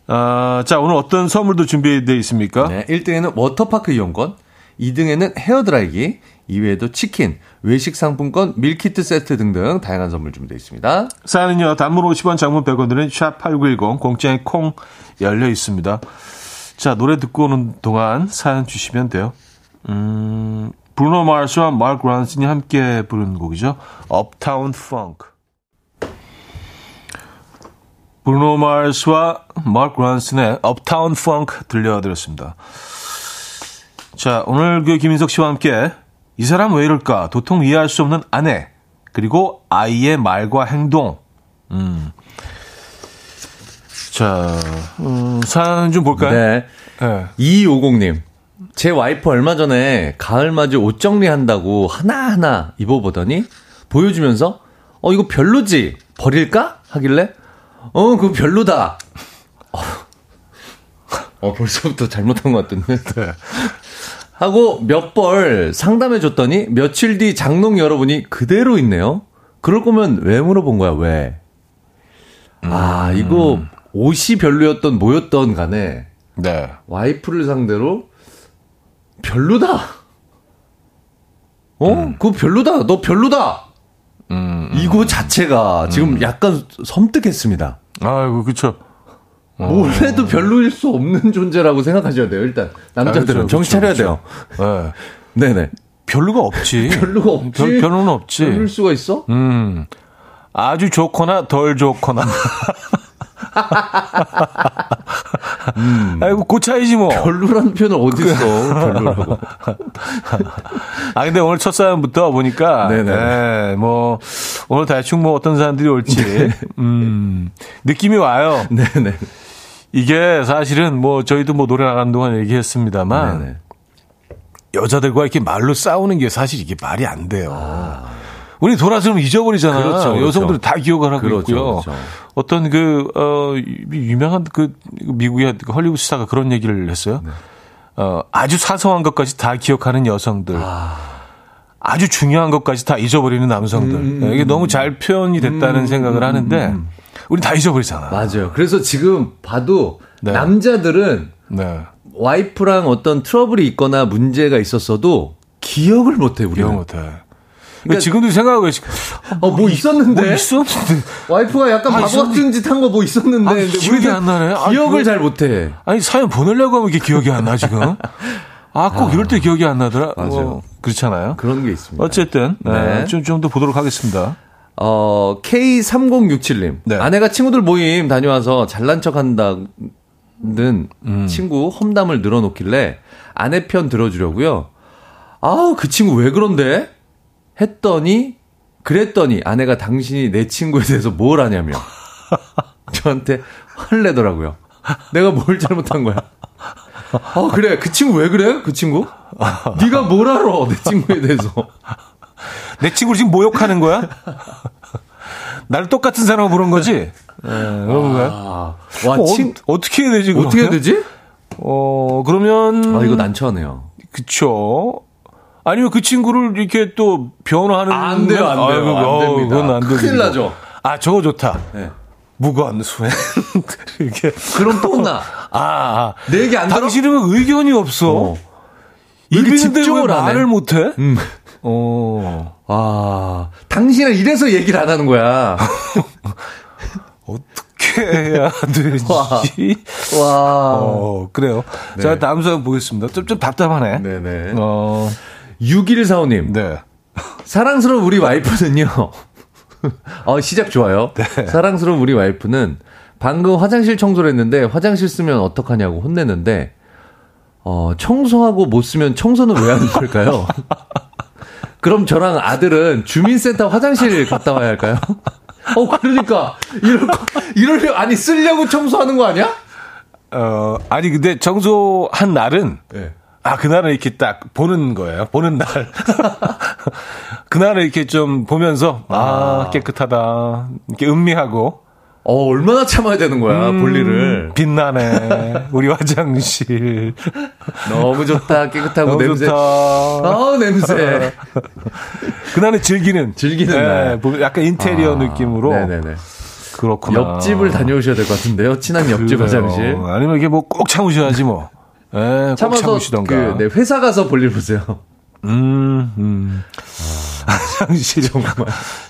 아, 자, 오늘 어떤 선물도 준비되어 있습니까? 네. 1등에는 워터파크 이용권, 2등에는 헤어드라이기, 이외에도 치킨, 외식 상품권, 밀키트 세트 등등 다양한 선물 준비되어 있습니다. 사연은요, 단문 50원, 장문 100원 또는 샵8910, 공짜의 콩 열려 있습니다. 자, 노래 듣고 오는 동안 사연 주시면 돼요. 음, 브루노 마르스와 마크 란슨이 함께 부른 곡이죠. Uptown Funk. 브루노 마르스와 마크 란슨의 Uptown Funk 들려드렸습니다. 자, 오늘 그 김인석 씨와 함께 이 사람 왜 이럴까? 도통 이해할 수 없는 아내, 그리고 아이의 말과 행동. 음. 자, 음, 사연 좀 볼까요? 네. 네. 2250님. 제 와이프 얼마 전에 가을 맞이 옷 정리한다고 하나하나 입어보더니 보여주면서 어, 이거 별로지? 버릴까? 하길래 어, 그거 별로다. 어, 어 벌써부터 잘못한 것 같은데. 네. 하고 몇 벌 상담해 줬더니 며칠 뒤 장롱 열어보니 그대로 있네요. 그럴 거면 왜 물어본 거야, 왜? 아, 이거 옷이 별로였던 뭐였던 간에 네. 와이프를 상대로 별로다. 어? 그거 별로다. 너 별로다. 음. 이거 자체가 지금 약간 섬뜩했습니다. 아이고, 그쵸. 원래도 별로일 수 없는 존재라고 생각하셔야 돼요. 일단 남자들은 아, 정신 차려야 돼요. 네. 네네. 별로가 없지. 별로가 없지. 별, 별로는 없지. 별로일 수가 있어? 음. 아주 좋거나 덜 좋거나. 아이고, 그 차이지 뭐. 별로라는 표현은 어디 있어? 별로라고. 아, 근데 오늘 첫 사연부터 보니까. 네네. 네, 뭐, 오늘 대충 뭐 어떤 사람들이 올지. 음, 느낌이 와요. 네네. 이게 사실은 뭐 저희도 뭐 노래 나가는 동안 얘기했습니다만. 네네. 여자들과 이렇게 말로 싸우는 게 사실 이게 말이 안 돼요. 우리 돌아서면 잊어버리잖아. 아. 그렇죠, 그렇죠. 여성들은 다 기억을 하고 그렇죠, 있고요. 그렇죠. 어떤 그, 어, 유명한 그 미국의 그 헐리우드 스타가 그런 얘기를 했어요. 네. 어, 아주 사소한 것까지 다 기억하는 여성들. 아. 주 중요한 것까지 다 잊어버리는 남성들. 음, 네, 이게 너무 잘 표현이 됐다는 생각을 하는데, 우리 다 잊어버리잖아. 맞아요. 그래서 지금 봐도 네. 남자들은 네. 와이프랑 어떤 트러블이 있거나 문제가 있었어도 기억을 못해 기억 우리는. 못해. 그러니까 지금도 생각하고 계시 어, 뭐 있었는데? 뭐 있었는데. 와이프가 약간 아, 바보 같은 짓 한 거 뭐 있었는데. 아, 기억이 안 나네. 아, 기억을 그- 잘 못해. 아니 사연 보내려고 하면 이게 기억이 안 나 지금. 아 꼭 이럴 때 기억이 안 나더라. 맞아요. 뭐, 그렇잖아요. 그런 게 있습니다. 어쨌든 네. 좀 좀 더 보도록 하겠습니다. 어, K3067님. 네. 아내가 친구들 모임 다녀와서 잘난 척 한다는 음. 친구 험담을 늘어놓길래 아내 편 들어주려고요. 아우, 그 친구 왜 그런데? 했더니, 그랬더니 아내가 당신이 내 친구에 대해서 뭘 아냐며. 저한테 화를 내더라고요. 내가 뭘 잘못한 거야. 아, 그래. 그 친구 왜 그래? 그 친구? 네가 뭘 알아? 내 친구에 대해서. 내 친구를 지금 모욕하는 거야? 나를 똑같은 사람을 부른 거지? 네, 그런 거야? 아, 와, 어, 친, 어떻게 해야 되지? 그러면? 어떻게 해야 되지? 어 그러면 아, 이거 난처하네요. 그쵸. 아니면 그 친구를 이렇게 또 변호하는 안 돼요, 안 돼요. 아이고, 안 어, 됩니다. 그건 안 되죠. 큰일 나죠. 아 저거 좋다. 네. 무거운 수행. 이렇게 그럼 또 혼나. 아, 아. 내 얘기 안 들어? 당신은 의견이 없어. 어. 있는데 왜? 말을 못해? 음. 어. 아, 당신은 이래서 얘기를 안 하는 거야. 어떻게 해야 되지? 와. 어, 그래요. 네. 자, 다음 사연 보겠습니다. 좀, 좀 답답하네. 네네. 어, 6145님. 네. 사랑스러운 우리 와이프는요. 어, 시작 좋아요. 사랑스러운 우리 와이프는 방금 화장실 청소를 했는데 화장실 쓰면 어떡하냐고 혼내는데 어, 청소하고 못 쓰면 청소는 왜 하는 걸까요? 그럼 저랑 아들은 주민센터 화장실 갔다 와야 할까요? 어, 그러니까 이럴 거, 이럴 아니 쓰려고 청소하는 거 아니야? 어, 아니, 근데 청소한 날은, 네. 아, 그날은 이렇게 딱 보는 거예요. 보는 날. 그날은 이렇게 좀 보면서, 아, 깨끗하다. 이렇게 음미하고. 어, 얼마나 참아야 되는 거야, 볼 일을. 빛나네. 우리 화장실. 너무 좋다, 깨끗하고 너무 냄새. 좋다. 아, 냄새. 그날은 즐기는. 즐기는 날. 보면 약간 인테리어 아, 느낌으로. 네네네. 그렇구나. 옆집을 다녀오셔야 될 것 같은데요. 친한 옆집 그래요. 화장실. 아니면 이게 뭐 꼭 참으셔야지 뭐. 예, 꼭 참아서 참으시던가. 그, 네, 회사 가서 볼일 보세요. 음, 음. 화장실 정말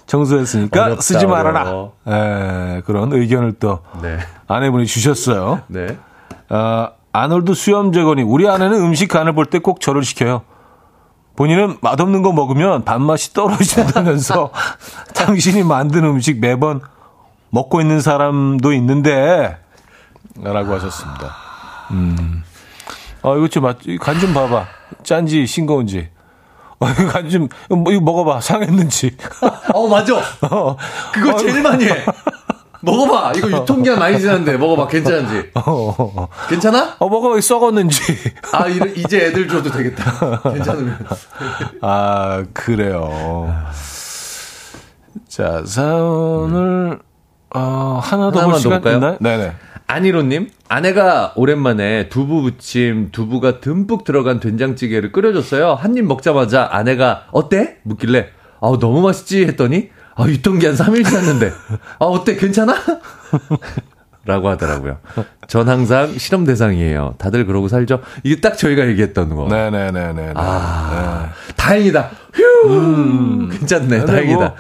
청소했으니까 어렵다, 쓰지 말아라. 어려워. 예, 그런 의견을 또 네. 아내분이 주셨어요. 네. 아, 아놀드 수염 제거니 우리 아내는 음식 간을 볼 때 꼭 저를 시켜요. 본인은 맛없는 거 먹으면 밥맛이 떨어진다면서 당신이 만든 음식 매번 먹고 있는 사람도 있는데 라고 하셨습니다. 음. 아, 이거 좀, 간 좀 봐봐. 짠지, 싱거운지. 어, 이거 간 좀, 뭐, 이거 먹어봐. 상했는지. 어, 맞아. 어. 그거 어, 제일 많이 해. 먹어봐. 이거 유통기한 많이 지났는데 먹어봐. 괜찮은지. 어, 괜찮아? 어, 먹어봐. 썩었는지. 아, 이제 애들 줘도 되겠다. 괜찮으면. 아, 그래요. 자, 사연을, 어, 하나 더 볼 시간 있나요? 네네. 안희로님, 아내가 오랜만에 두부 부침, 두부가 듬뿍 들어간 된장찌개를 끓여줬어요. 한 입 먹자마자 아내가, 어때? 묻길래, 아우, 너무 맛있지? 했더니, 아, 유통기한 3일 지났는데. 아, 어때? 괜찮아? 라고 하더라고요. 전 항상 실험 대상이에요. 다들 그러고 살죠? 이게 딱 저희가 얘기했던 거. 네네네네. 아, 네. 다행이다. 휴! 음. 괜찮네. 다행이다.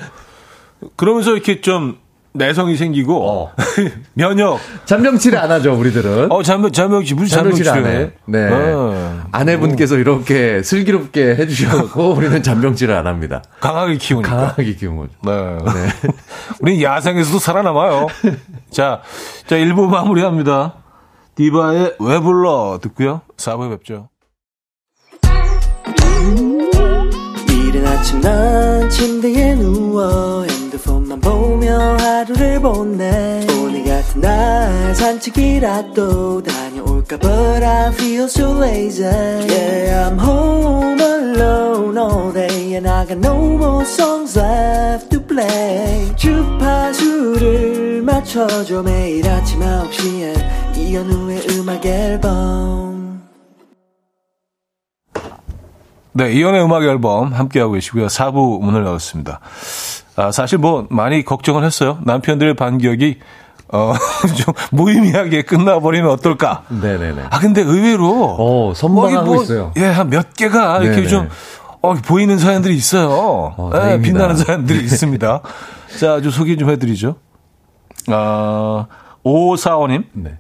뭐, 그러면서 이렇게 좀 내성이 생기고 어. 면역 잔병치레 안 하죠 우리들은. 어 잔병 잔병치 무슨 잔병치레 안 해. 네. 어. 아내분께서 이렇게 슬기롭게 해주셔고 우리는 잔병치레 안 합니다. 강하게 키우니까. 강하게 키운 거죠. 네. 네. 우리는 야생에서도 살아남아요. 자, 자 1부 마무리합니다. 디바의 왜 불러 듣고요. 4부에 뵙죠. 이른 아침 난 침대에 누워 핸드폰만 보며 하루를 보내 오늘 같은 날 산책이라도 다녀올까 But I feel so lazy Yeah I'm home alone all day And I got no more songs left to play 주파수를 맞춰줘 매일 아침 9시에 이현우의 음악 앨범 네, 이연의 음악 앨범 함께하고 계시고요. 4부 문을 열었습니다. 아, 사실 뭐 많이 걱정을 했어요. 남편들의 반격이 어, 좀 무의미하게 끝나버리면 어떨까? 네네네. 아, 근데 의외로. 어, 선방하고 뭐, 있어요. 예, 한 몇 개가 이렇게 네네. 좀, 어, 보이는 사연들이 있어요. 어, 예, 빛나는 사연들이 있습니다. 자, 아주 소개 좀 해드리죠. 아, 5545님. 네.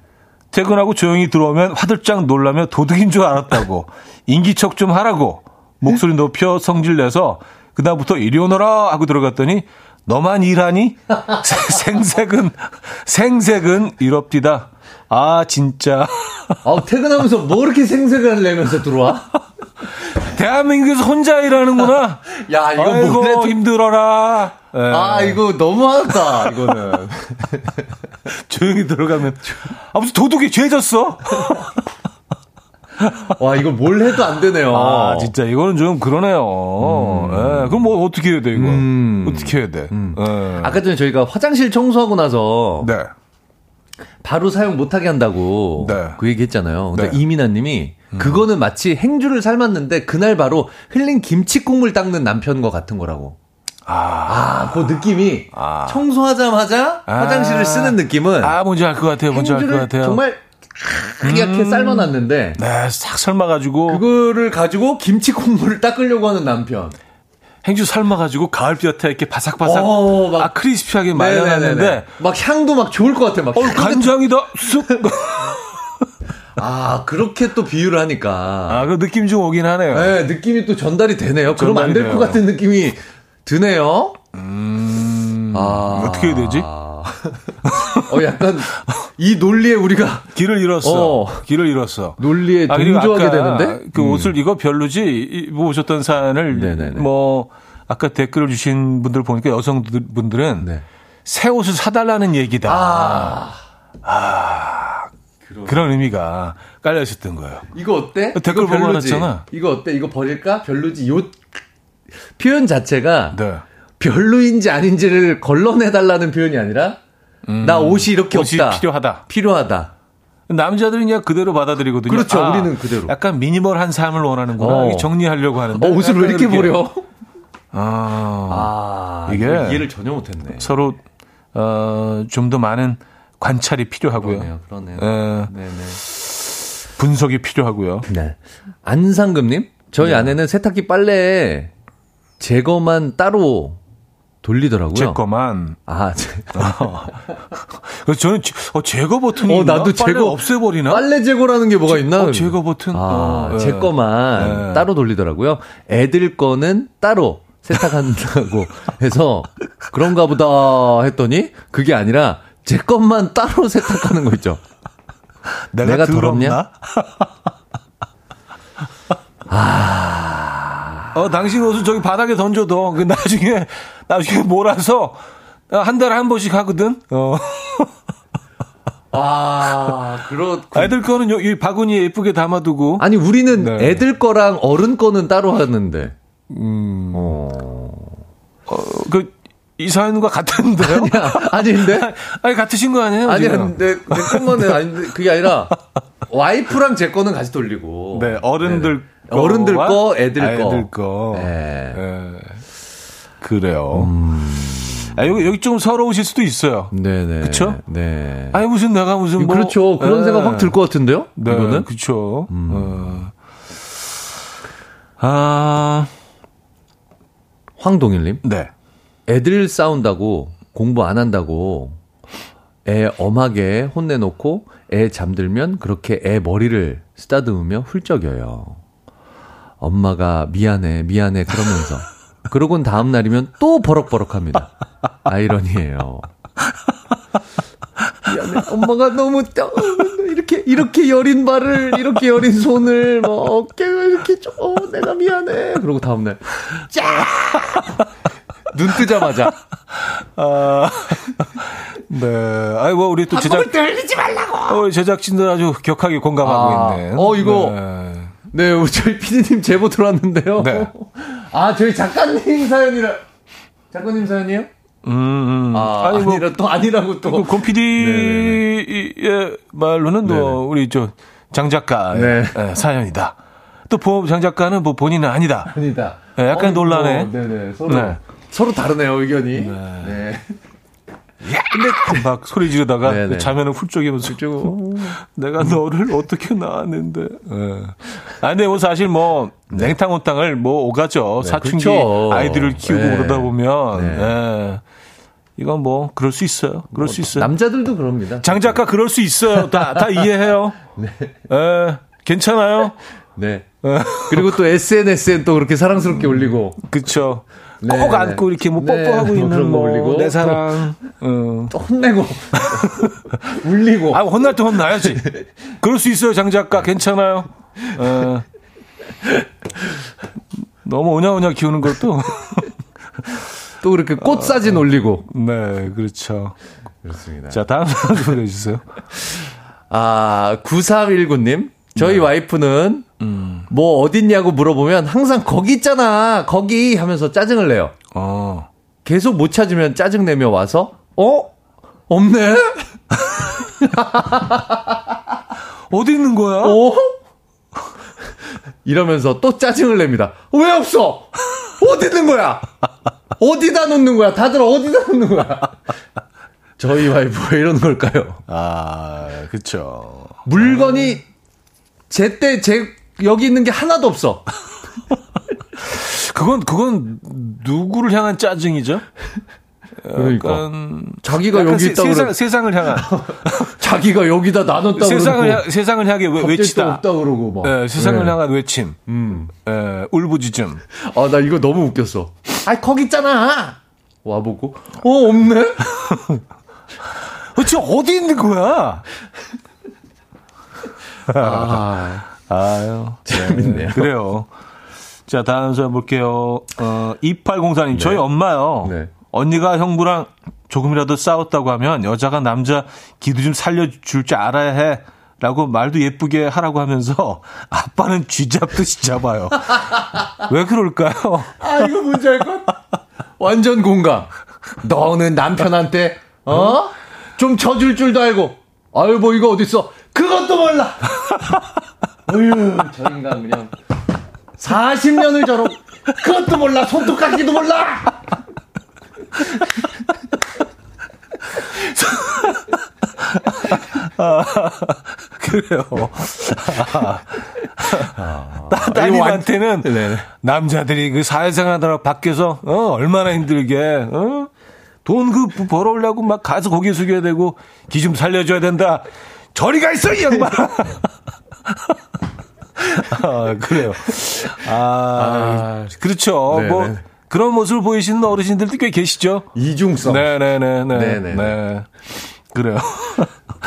퇴근하고 조용히 들어오면 화들짝 놀라며 도둑인 줄 알았다고. 인기척 좀 하라고. 목소리 높여 성질 내서 그다음부터 이리 오너라 하고 들어갔더니 너만 일하니? 생색은 생색은 이럽디다. 아 진짜. 아 퇴근하면서 뭐 이렇게 생색을 내면서 들어와? 대한민국에서 혼자 일하는구나. 야 이거 아이고 힘들어라. 네. 아 이거 너무하다 이거는. 조용히 들어가면 아 무슨 도둑이 죄졌어? 와, 이거 뭘 해도 안 되네요. 아, 진짜 이거는 좀 그러네요. 음. 네, 그럼 뭐 어떻게 해야 돼, 이거? 음. 어떻게 해야 돼? 음. 네. 아까 전에 저희가 화장실 청소하고 나서 네. 바로 사용 못하게 한다고 네. 그 얘기 했잖아요. 근데 네. 이민아 님이 음. 그거는 마치 행주를 삶았는데 그날 바로 흘린 김치 국물 닦는 남편과 같은 거라고. 아, 아, 그 느낌이 아. 청소하자마자 화장실을 쓰는 느낌은 아, 뭔지 알 것 같아요. 뭔지 알 것 같아요. 정말 하얗게 음. 삶아놨는데 네, 싹 삶아가지고 그거를 가지고 김치 국물을 닦으려고 하는 남편. 행주 삶아가지고 가을볕에 이렇게 바삭바삭 어, 막, 아 크리스피하게 말려놨는데 막 향도 막 좋을 것 같아 막 어, 간장이다 쑥. 아 그렇게 또 비유를 하니까 아 그 느낌 좀 오긴 하네요. 네 느낌이 또 전달이 되네요. 그럼 안 될 것 같은 느낌이 드네요. 음 아 어떻게 해야 되지? 어, 약간 이 논리에 우리가 길을 잃었어. 어, 길을 잃었어. 논리에 아, 동조하게 되는데 그 음. 옷을 이거 별로지 보셨던 사연을 네네네. 뭐 아까 댓글을 주신 분들 보니까 여성분들은 네. 새 옷을 사달라는 얘기다. 아, 아 그런 의미가 깔려 있었던 거예요. 이거 어때? 댓글 보고 알았잖아. 이거 어때? 이거 버릴까? 별로지. 요 표현 자체가 네. 별로인지 아닌지를 걸러내달라는 표현이 아니라 음, 나 옷이 이렇게 옷이 없다. 필요하다. 필요하다. 남자들은 그냥 그대로 받아들이거든요. 그렇죠. 아, 우리는 그대로. 약간 미니멀한 삶을 원하는구나. 어. 정리하려고 하는데. 어, 옷을 왜 이렇게 버려? 아, 아, 이게 이해를 전혀 못했네. 서로 어, 좀 더 많은 관찰이 필요하고요. 그러네요. 그러네요. 에, 네네. 분석이 필요하고요. 네. 안상금님, 저희 네. 아내는 세탁기 빨래 제거만 따로 돌리더라고요. 제 거만. 아, 제. 어. 저는 어, 제거 버튼이 어, 나도 제거 없애버리나? 빨래 제거라는 게 뭐가 있나? 어, 제거 버튼. 아, 어, 제 네. 거만 네. 따로 돌리더라고요. 애들 거는 따로 세탁한다고 해서 그런가 보다 했더니 그게 아니라 제 것만 따로 세탁하는 거 있죠. 내가, 내가 더럽냐? 아. 어, 당신 옷을 저기 바닥에 던져도 그 나중에 나중에 몰아서 아, 한 달에 한 번씩 하거든. 어. 아, 그렇. 애들 거는 요, 이 바구니에 예쁘게 담아두고. 아니 우리는 네. 애들 거랑 어른 거는 따로 하는데. 음, 어. 어, 그, 이 사연과 같은데요? 아니야, 아닌데? 아니, 같으신 거 아니에요? 아니야, 지금? 내, 내 것만은 아닌데, 그게 아니라, 와이프랑 제 거는 같이 돌리고. 네, 어른들 네네. 어른들 거와 거, 애들 거. 애들 거. 네. 예. 그래요. 음. 아, 여기, 여기 좀 서러우실 수도 있어요. 네네. 그쵸? 네. 아니, 무슨 내가 무슨 뭐. 그렇죠. 그런 예. 생각 확 들 것 같은데요? 네, 이거는? 음. 그쵸. 어. 아, 황동일님? 네. 애들 싸운다고 공부 안 한다고 애 엄하게 혼내놓고 애 잠들면 그렇게 애 머리를 쓰다듬으며 훌쩍여요. 엄마가 미안해, 미안해 그러면서. 그러곤 다음 날이면 또 버럭버럭 합니다. 아이러니예요. 미안해. 엄마가 너무 떠- 이렇게 이렇게 여린 발을 이렇게 여린 손을 뭐 어깨가 이렇게 좀 어, 내가 미안해. 그러고 다음 날눈 뜨자마자 아, 네. 아이, 뭐, 우리 또 제작. 떨리지 말라고. 어, 우리 제작진들 아주 격하게 공감하고 아, 있네. 어, 이거- 네. 네, 우리 저희 PD님 제보 들어왔는데요. 네. 아, 저희 작가님 사연이라. 작가님 사연이요? 음, 음. 아, 아니, 뭐, 아니라 또 아니라고 또. 그 곰피디의 말로는 네네. 뭐, 우리 저, 장 작가의 네. 예, 사연이다. 또, 보- 장 작가는 뭐 본인은 아니다. 아니다. 네, 약간 논란에. 뭐, 네네. 서로 네. 서로 다르네요 의견이. 네. 막 소리 지르다가 네네. 자면은 훌쩍이면서 내가 너를 어떻게 낳았는데. 예. 아 근데 뭐 사실 뭐 냉탕 온탕을 뭐 오가죠. 네, 사춘기 그렇죠. 아이들을 키우고 네. 그러다 보면 네. 예. 이건 뭐 그럴 수 있어요. 그럴 수 있어요. 남자들도 그럽니다. 장 작가 그럴 수 있어요. 다 다 이해해요. 예. 괜찮아요. 네. 그리고 또 SNS엔 또 그렇게 사랑스럽게 올리고 그쵸. 네, 꼭 네. 안고 이렇게 뭐 네, 뽀뽀하고 뭐 있는 그런 거뭐 올리고 내 사랑. 어. 또 혼내고 울리고 아, 혼날 때 혼나야지. 그럴 수 있어요, 장 작가. 괜찮아요. 에. 너무 오냐오냐 키우는 것도. 또 그렇게 꽃 사진 올리고 네, 그렇죠. 그렇습니다. 자, 다음 사연 보내주세요. 아, 9319님. 저희 와이프는 뭐 어딨냐고 물어보면 항상 거기 있잖아. 거기 하면서 짜증을 내요. 어. 계속 못 찾으면 짜증 내며 와서 어? 없네? 어디 있는 거야? 어? 이러면서 또 짜증을 냅니다. 왜 없어? 어디 있는 거야? 어디다 놓는 거야? 다들 어디다 놓는 거야? 저희 와이프 왜 이러는 걸까요? 아, 그쵸. 물건이 제때 제 여기 있는 게 하나도 없어. 그건, 그건 누구를 향한 짜증이죠? 그러니까 자기가 여기 세, 있다 세상, 세상을 향한. 자기가 여기다 나눴다 세상을, 향, 세상을 향해 외, 외치다. 없다 그러고 막. 예, 세상을 네. 향한 외침. 음. 예, 울부짖음. 아, 나 이거 너무 웃겼어. 아, 거기 있잖아. 와보고, 어, 없네? 어, 저 어디 있는 거야? 아, 아유. 재밌네요. 네, 그래요. 자, 다음 사연 볼게요. 어, 2804님, 저희 엄마요. 네. 언니가 형부랑 조금이라도 싸웠다고 하면 여자가 남자 기도 좀 살려줄 줄 알아야 해. 라고 말도 예쁘게 하라고 하면서 아빠는 쥐 잡듯이 잡아요. 왜 그럴까요? 아, 이거 뭔지 알 것? 완전 공감. 너는 남편한테, 어? 좀 져줄 줄도 알고. 아유, 뭐 이거 어딨어? 그것도 몰라! 어휴, 저 인간 그냥. 40년을 저러 그것도 몰라! 손톱 깎기도 몰라! 그래요. 따- 따님한테는 네네. 남자들이 그 사회생활하다가 밖에서 어, 얼마나 힘들게 어? 돈그 벌어오려고 막 가서 고개 숙여야 되고 기 좀 살려줘야 된다. 저리 가 있어 이 양반. 아, 그래요. 아, 그렇죠. 네네. 뭐 그런 모습을 보이시는 어르신들도 꽤 계시죠. 이중성. 네네네네. 네네네. 네. 그래요.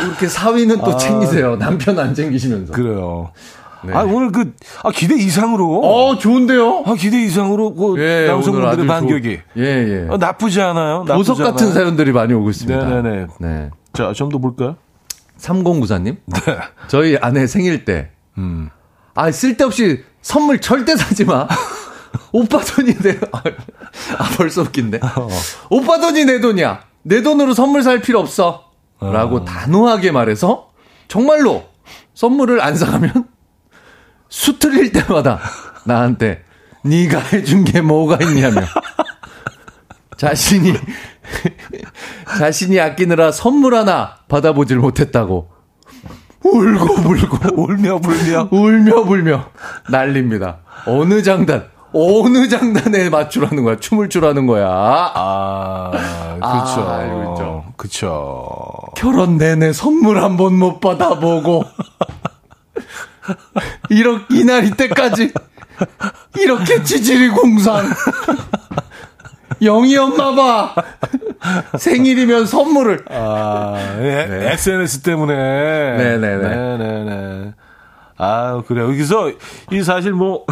이렇게 사위는 또 챙기세요. 남편 안 챙기시면서. 그래요. 네. 아, 오늘 그, 아, 기대 이상으로. 어, 좋은데요? 아, 기대 이상으로, 그, 예, 남성분들의 반격이. 좋- 예, 예. 어, 나쁘지 않아요. 나쁘지 보석 같은 않아요. 사연들이 많이 오고 있습니다. 네네네. 네. 자, 좀 더 볼까요? 3094님? 네. 저희 아내 생일 때. 음. 아, 쓸데없이 선물 절대 사지 마. 오빠 돈이 내, 아, 아, 벌써 웃긴데. 어. 오빠 돈이 내 돈이야. 내 돈으로 선물 살 필요 없어. 라고 단호하게 말해서 정말로 선물을 안 사가면 수틀릴 때마다 나한테 네가 해준 게 뭐가 있냐며 자신이 자신이 아끼느라 선물 하나 받아보질 못했다고 울고 불고 울며 불며. 울며 불며 난립니다. 어느 장단 어느 장단에 맞추라는 거야 춤을 추라는 거야 아, 그쵸. 아. 그쵸. 결혼 내내 선물 한 번 못 받아보고 이렇게 이날 이때까지 이렇게 지질이 공상 영희 엄마 봐 생일이면 선물을 아, 예, SNS 때문에. 네네네. 네네네. 아, 그래. 여기서, 이 사실 뭐,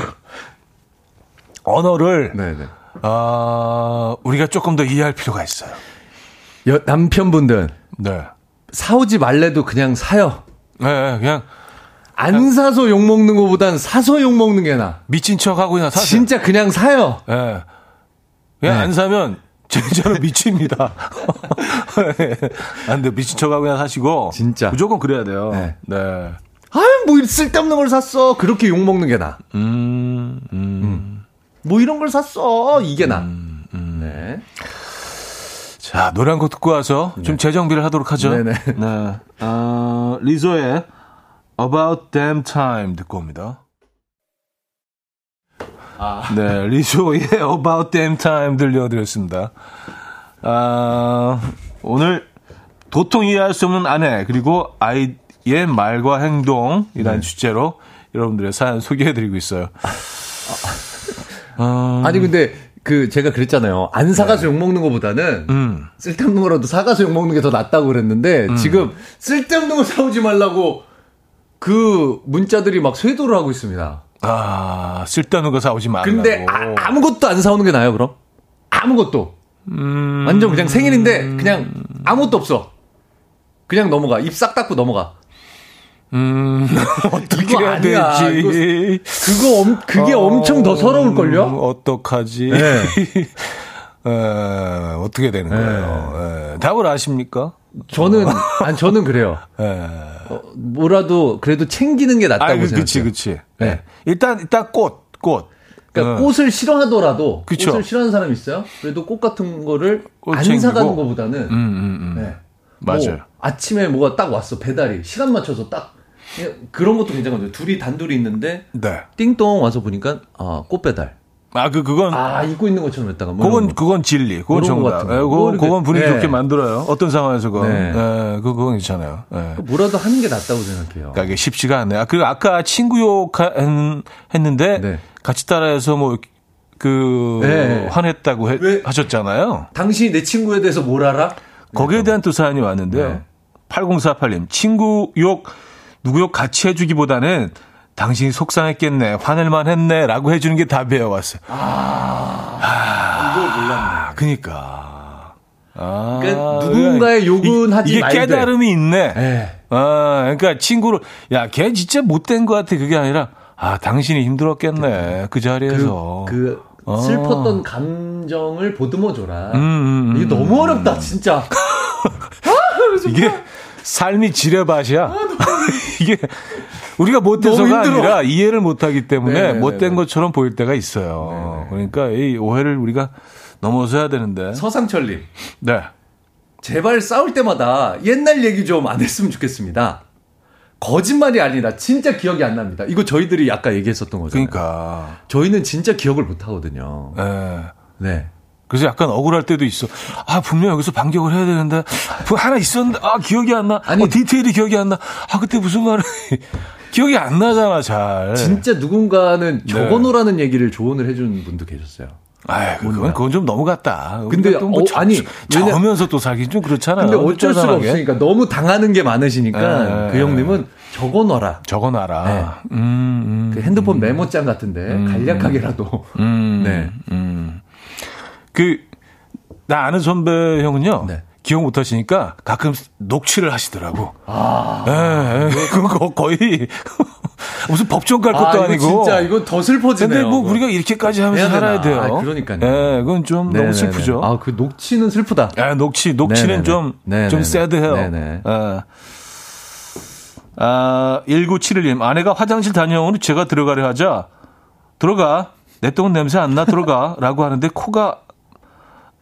언어를, 네네 아, 우리가 조금 더 이해할 필요가 있어요. 여, 남편분들 네. 사오지 말래도 그냥 사요 네, 그냥 안 사서 욕 먹는 것보단 사서 욕 먹는 게 나. 미친 척 하고 그냥 사세요. 진짜 그냥 사요. 예. 그냥 네. 안 사면 진짜로 미칩니다. 안 돼. 미친 척 하고 그냥 사시고. 진짜. 무조건 그래야 돼요. 네. 네. 아유, 뭐 쓸데없는 걸 샀어. 그렇게 욕 먹는 게 나. 음, 음. 뭐 이런 걸 샀어. 이게 나. 네. 자, 노래 한 곡 듣고 와서 좀 재정비를 하도록 하죠. 네네. 네. 어, 리조의 About Damn Time 듣고 옵니다. 네, 리조의 About Damn Time 들려드렸습니다. 아, 오늘 도통 이해할 수 없는 아내 그리고 아이의 말과 행동이라는 주제로 여러분들의 사연 소개해드리고 있어요. 어, 아니, 근데 그 제가 그랬잖아요. 안 사가서 욕 먹는 것보다는 음. 쓸데없는 거라도 사가서 욕 먹는 게 더 낫다고 그랬는데 지금 쓸데없는 거 사오지 말라고 그 문자들이 막 쇄도를 하고 있습니다. 아, 쓸데없는 거 사오지 말라고. 근데 아, 무것도안 사오는 게 나아요, 그럼? 아무것도. 음. 완전 그냥 생일인데 그냥 아무것도 없어. 그냥 넘어가. 입싹 닫고 넘어가. 음, 어떻게 해야 아니야. 되지? 그거 엄, 그게 엄청 더 서러울걸요? 음, 어떡하지? 네. 에, 어떻게 되는 거예요? 에, 답을 아십니까? 저는, 아니, 저는 그래요. 에. 어, 뭐라도 그래도 챙기는 게 낫다고 아, 그, 생각해요. 그치, 그치. 네. 예. 일단, 일단 꽃, 꽃. 그러니까 어. 꽃을 싫어하더라도 그쵸. 꽃을 싫어하는 사람 있어요? 그래도 꽃 같은 거를 꽃 안. 사가는 것보다는 음, 음, 음. 네. 맞아요. 뭐 아침에 뭐가 딱 왔어 배달이 시간 맞춰서 딱 그런 것도 괜찮거든요. 둘이 단둘이 있는데 네. 띵동 와서 보니까 아, 꽃 배달. 아, 그, 그건, 아 입고 있는 것처럼 했다가 뭐 그건. 그건 진리. 그건 정답. 예, 뭐 그건. 그건 분위기 네. 좋게 만들어요. 어떤 상황에서 그건. 네. 예, 그, 그건 괜찮아요. 예. 뭐라도 하는 게 낫다고 생각해요. 그러니까 이게 쉽지가 않네요. 아, 그리고 아까 친구 욕 했- 했는데 네. 같이 따라해서 뭐 그 네. 화냈다고 해- 왜? 하셨잖아요. 당신이 내 친구에 대해서 뭘 알아? 거기에 대한 또 사연이 왔는데요. 네. 8048님 친구 욕 누구 욕 같이 해주기보다는 당신이 속상했겠네, 화낼만 했네 라고 해주는 게 답이에요. 왔어요. 이걸 몰랐네. 아, 그니까. 아, 그러니까 누군가의 욕은 이- 하지 이게 말되. 깨달음이 있네. 네. 아, 그러니까 친구를 야, 걔 진짜 못된 것 같아. 그게 아니라 아, 당신이 힘들었겠네. 그 자리에서. 그, 그 어. 슬펐던 감정을 보듬어 줘라. 음, 음, 음. 이게 너무 어렵다 진짜. 이게 삶이 지뢰밭이야. 아, 이게 우리가 못해서가. 아니라 이해를 못하기 때문에 네네네네. 못된 것처럼 보일 때가 있어요. 그러니까 이 오해를 우리가 넘어서야 되는데. 서상철님. 네. 제발 싸울 때마다 옛날 얘기 좀 안 했으면 좋겠습니다. 거짓말이 아니라 진짜 기억이 안 납니다. 이거 저희들이 아까 얘기했었던 거잖아요. 그러니까. 저희는 진짜 기억을 못 하거든요. 예. 네. 그래서 약간 억울할 때도 있어. 아, 분명 여기서 반격을 해야 되는데, 그 하나 있었는데, 아, 기억이 안 나. 아니, 어, 디테일이 기억이 안 나. 아, 그때 무슨 말을. 기억이 안 나잖아, 잘. 진짜 누군가는 네. 적어놓으라는 얘기를 조언을 해준 분도 계셨어요. 아, 그건 그건 좀 너무 같다. 근데 또 뭐 어, 저, 아니, 저으면서 또 살기 좀 그렇잖아요. 근데 어쩔 수가. 없으니까 너무 당하는 게 많으시니까 예, 그 형님은 적어놔라. 적어놔라. 네. 음, 음, 그 핸드폰 메모장 같은데 간략하게라도. 음, 네. 음. 그, 나 아는 선배 형은요. 네. 기억 못 하시니까 가끔 녹취를 하시더라고. 아, 예, 예. 그거 거의 무슨 법정 갈 것도 아, 아니고. 진짜 이거 더 슬퍼지네요. 근데 뭐 그거. 우리가 이렇게까지 하면서? 살아야 돼요. 아, 그러니까요. 예, 그건 좀 네네네. 너무 슬프죠. 아, 그 녹취는 슬프다. 아, 녹취, 녹취는. 좀. 좀 새드해요. 네네. 아, 아, 1971님, 아내가 화장실 다녀오니 제가 들어가려 하자, 들어가. 내 똥은 냄새 안 나, 들어가. 라고 하는데 코가,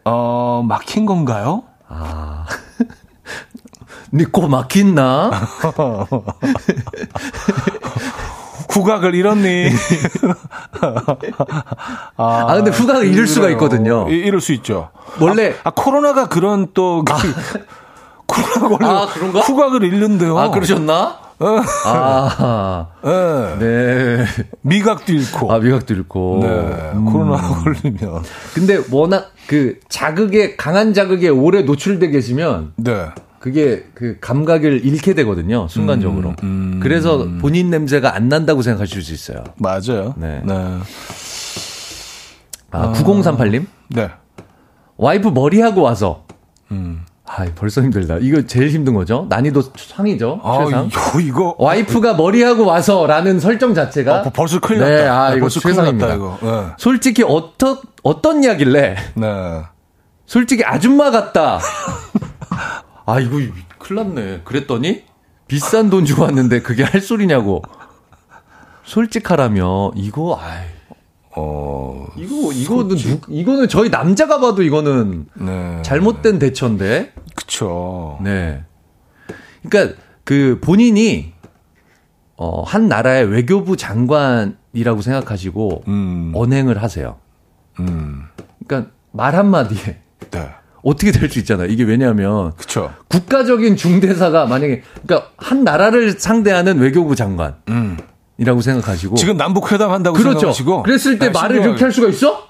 어, 막힌 건가요? 아. 니코 막힌나? 후각을 잃었니? 아, 근데 후각을 잃을 수가. 있거든요. 이- 잃을 수 있죠. 원래- 아, 아, 코로나가 그런 또, 그, 코로나 걸려. 아, 그런가? 후각을 잃는데요. 아, 그러셨나? 어, 아, 예. 네. 미각도 잃고. 아, 미각도 잃고. 네, 음. 코로나 걸리면. 근데 워낙 그 자극에, 강한 자극에 오래 노출돼 계시면 네. 그게 그 감각을 잃게 되거든요, 순간적으로. 음, 그래서 본인 냄새가 안 난다고 생각하실 수 있어요. 맞아요. 네. 네. 아, 9038님? 네. 와이프 머리하고 와서. 음. 아, 벌써 힘들다. 이거 제일 힘든 거죠? 난이도 상이죠? 아, 최상. 이거, 이거. 와이프가 머리하고 와서라는 설정 자체가 어, 벌써 큰일 났다. 네, 아, 이거 벌써 큰일 최상입니다. 났다, 이거. 네. 솔직히 어떤 어떤 이야길래 네. 솔직히 아줌마 같다. 아, 이거 큰일 났네. 그랬더니 비싼 돈 주고 왔는데 그게 할 소리냐고. 솔직하라며 이거 아이 어, 이거 이거는 누, 이거는 저희 남자가 봐도 이거는 네. 잘못된 대처인데. 그쵸. 네. 그러니까 그 본인이 어, 한 나라의 외교부 장관이라고 생각하시고 음. 언행을 하세요. 음. 그러니까 말 한마디에 네. 어떻게 될 수 있잖아요. 이게 왜냐하면 그쵸. 국가적인 중대사가 만약에 그러니까 한 나라를 상대하는 외교부 장관 이라고 음. 생각하시고 지금 남북 회담 한다고 그렇죠. 생각하시고. 그랬을 때 네, 말을 신경을- 이렇게 할 수가 있어?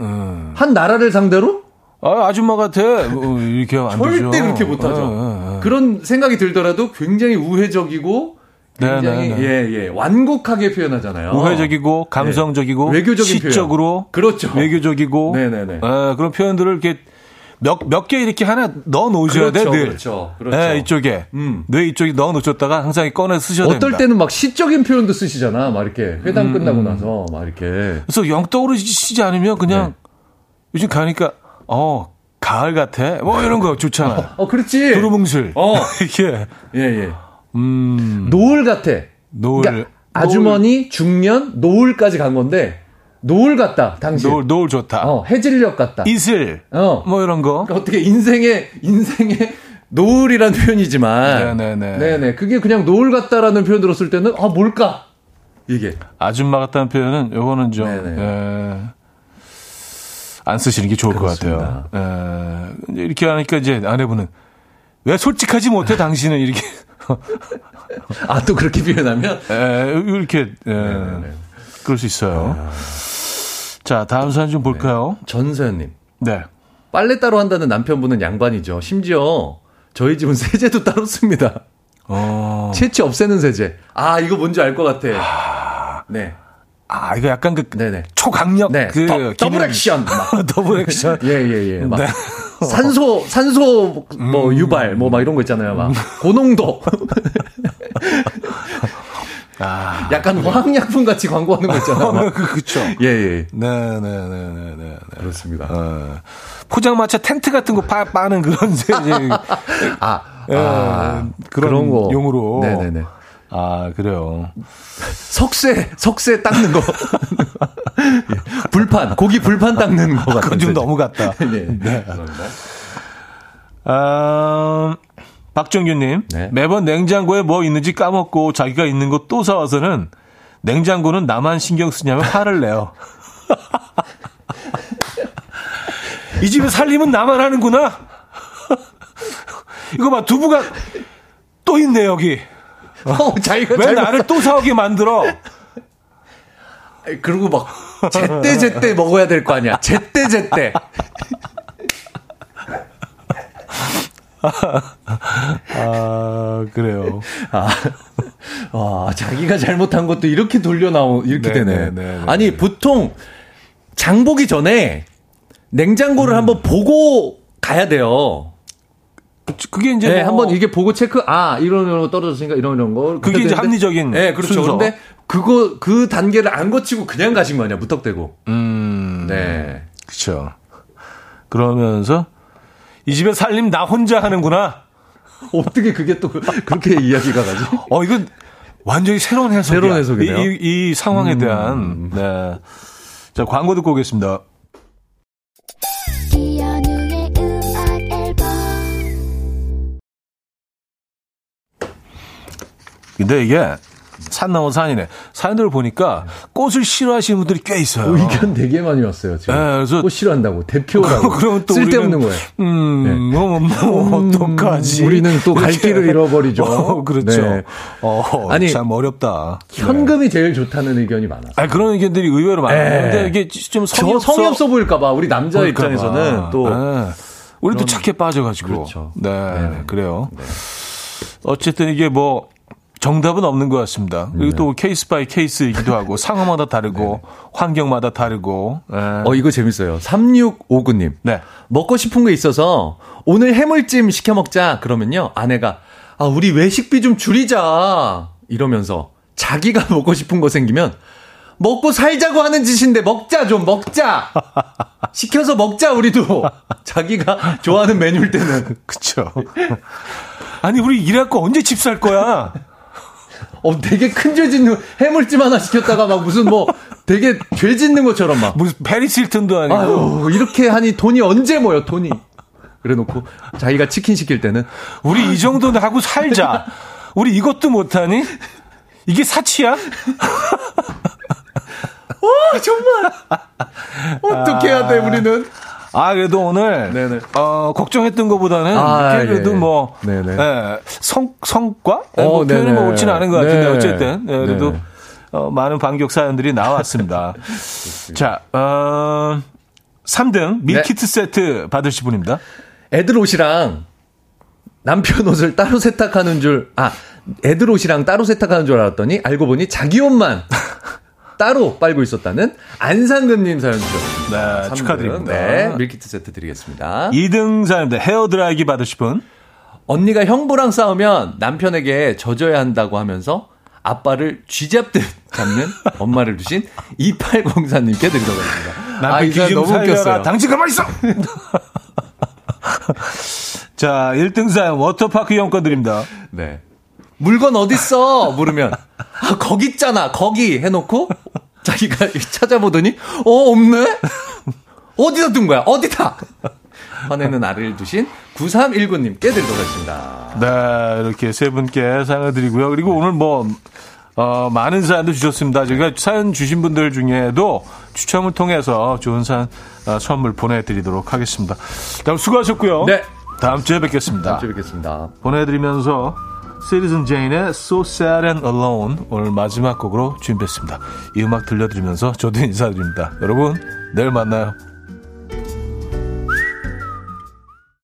음. 한 나라를 상대로? 아, 아줌마 같아. 뭐 이렇게 안 되죠. 절대 그렇게 못 하죠. 예, 예, 예. 그런 생각이 들더라도 굉장히 우회적이고 굉장히 네, 네, 네. 예, 예, 완곡하게 표현하잖아요. 우회적이고 감성적이고 네. 외교적인 시적으로 표현. 그렇죠. 외교적이고 네네네. 예, 그런 표현들을 이렇게 몇 몇 개 이렇게 하나 넣어 놓으셔야 그렇죠, 돼 늘. 그렇죠, 그렇죠. 예, 이쪽에 음. 뇌 이쪽에 넣어 놓으셨다가 항상 꺼내 쓰셔야 어떨 됩니다. 때는 막 시적인 표현도 쓰시잖아. 막 이렇게 회담 음, 끝나고 나서 막 이렇게. 그래서 영 떠오르시지 않으면 그냥 네. 요즘 가니까 어 가을 같아 뭐 이런 거 좋잖아. 어, 그렇지. 두루뭉술. 어. 이게 예, 예. 음 노을 같아. 노을 그러니까 아주머니, 중년, 노을까지 간 건데 노을 같다. 당신. 노을 노을 좋다. 어, 해질녘 같다. 이슬 어. 뭐 이런 거. 그러니까 어떻게 인생의 인생의 노을이란 표현이지만 네네네. 네네. 그게 그냥 노을 같다라는 표현 들었을 때는 아 뭘까 이게 아줌마 같다는 표현은 요거는 좀 네네. 예, 안 쓰시는 게 좋을 그렇습니다. 것 같아요. 예, 이렇게 하니까 이제 아내분은 왜 솔직하지 못해 당신은 이렇게 아 또 그렇게 표현하면 예, 이렇게 예, 네네네. 그럴 수 있어요. 자 다음 사연 좀 볼까요? 전서연님 네. 빨래 따로 한다는 남편분은 양반이죠. 심지어 저희 집은 세제도 따로 씁니다. 어, 채취 없애는 세제. 아 이거 뭔지 알 것 같아. 네, 아 이거 약간 그 네네. 초강력 네, 그 더, 더블 액션. 막. 더블 액션. 예 예 예. 막 네. 산소 산소 뭐 유발 뭐 막 이런 거 있잖아요. 막 고농도. 아, 약간 화학약품 같이 광고하는 거 있잖아요. 막. 그 그쵸. 예예. 네네네 네 네. 네. 그렇습니다. 어, 포장마차 텐트 같은 거 빠, 빠는 그런 이제 아, 예, 아 그런 그런 거 용으로. 네 네 네. 아 그래요. 석쇠 석쇠 닦는 거. 예. 불판 고기 불판 닦는 거 같은. 그건 좀 너무 같다. 네. 네. 감사합니다. 아, 박정규님 네. 매번 냉장고에 뭐 있는지 까먹고 자기가 있는 거 또 사와서는 냉장고는 나만 신경 쓰냐며 화를 내요. 이 집에 살림은 나만 하는구나. 이거 봐 두부가 또 있네 여기. 어, 자기가 왜 나를 또 사오게 만들어? 그리고 막 제때 제때 먹어야 될 거 아니야. 제때 제때. 아, 그래요. 아, 와, 자기가 잘못한 것도 이렇게 돌려 나오, 이렇게 네, 되네. 네, 네, 네, 아니, 보통 장 보기 전에 냉장고를 음. 한번 보고 가야 돼요. 그게 이제 네, 뭐 한번 이게 보고 체크 아 이런 이런 거 떨어졌으니까 이런 이런 거 그게 이제 합리적인 네 그렇죠 순서. 그런데 그거 그 단계를 안 거치고 그냥 가신 거 아니야 무턱대고 음네 그렇죠 그러면서 이 집에 살림 나 혼자 하는구나 어떻게 그게 또 그렇게 이야기가 가지? 어 이건 완전히 새로운 해석이야. 새로운 해석이네요. 이, 이, 이 상황에 음. 대한 네 자 광고 듣고 오겠습니다. 근데 이게 산 넘어 산이네. 사연들을 보니까 꽃을 싫어하시는 분들이 꽤 있어요. 의견 되게 많이 왔어요. 지금. 네, 그래서 꽃 싫어한다고 대표라고. 그럼 또 쓸데없는 거예요. 음, 네. 뭐, 뭐 음, 어떡하지? 우리는 또 갈 길을 잃어버리죠. 어, 그렇죠. 네. 어, 아니 참 어렵다. 현금이 네. 제일 좋다는 의견이 많아요. 아 그런 의견들이 의외로 많아요. 네. 근데 이게 좀 성의 없어, 성의 없어 보일까봐 우리 남자 입장에서는 또 네. 우리도 착해 빠져가지고. 그렇죠. 네, 네. 그래요. 어쨌든 이게 뭐 정답은 없는 것 같습니다. 그리고 네. 또 case by case이기도 하고 상황마다 다르고 네. 환경마다 다르고. 네. 어 이거 재밌어요. 3659님. 네. 먹고 싶은 게 있어서 오늘 해물찜 시켜 먹자 그러면요 아내가 아 우리 외식비 좀 줄이자 이러면서 자기가 먹고 싶은 거 생기면 먹고 살자고 하는 짓인데 먹자 좀 먹자 시켜서 먹자 우리도 자기가 좋아하는 메뉴일 때는 그쵸 아니 우리 일할 거 언제 집 살 거야 어, 되게 큰 죄 짓는 해물찜 하나 시켰다가 막 무슨 뭐 되게 죄 짓는 것처럼 막. 무슨 페리스 힐튼도 아니고. 아유, 이렇게 하니 돈이 언제 모여, 돈이. 그래 놓고 자기가 치킨 시킬 때는 우리 이 정도는 하고 살자. 우리 이것도 못하니? 이게 사치야? 와, 정말. 어떻게 해야 돼, 우리는? 아 그래도 오늘 네네. 어 걱정했던 것보다는 아, 그래도 예, 뭐 네네. 예, 성 성과 어, 뭐 표현이 뭐 옳지는 않은 것 같은데 네. 어쨌든 예, 그래도 네. 어, 많은 반격 사연들이 나왔습니다. 자, 어, 3등 밀키트 네. 세트 받으실 분입니다. 애들 옷이랑 남편 옷을 따로 세탁하는 줄, 아, 애들 옷이랑 따로 세탁하는 줄 알았더니 알고 보니 자기 옷만 따로 빨고 있었다는 안상근님 사연 주셨습니다. 네, 축하드립니다. 네, 밀키트 세트 드리겠습니다. 2등 사연인데 헤어드라이기 받으실 분. 언니가 형부랑 싸우면 남편에게 져줘야 한다고 하면서 아빠를 쥐잡듯 잡는 엄마를 두신 2804님께 드리도록 하겠습니다. 남편 아, 이사 너무 웃겼어요. 당신 가만히 있어! 자, 1등 사연 워터파크 이용권 드립니다. 네. 물건 어딨어? 물으면, 아, 거기 있잖아, 거기 해놓고, 자기가 찾아보더니, 어, 없네? 어디다 둔 거야? 어디다? 화내는 아를 두신 9319님께 드리도록 하겠습니다. 네, 이렇게 세 분께 사연을 드리고요. 그리고 오늘 뭐, 어, 많은 사연도 주셨습니다. 저희가 사연 주신 분들 중에도 추첨을 통해서 좋은 사연, 어, 선물 보내드리도록 하겠습니다. 다음 수고하셨고요. 네. 다음 주에 뵙겠습니다. 다음 주에 뵙겠습니다. 보내드리면서 시리즌 제인의 So Sad and Alone 오늘 마지막 곡으로 준비했습니다. 이 음악 들려드리면서 저도 인사드립니다. 여러분 내일 만나요.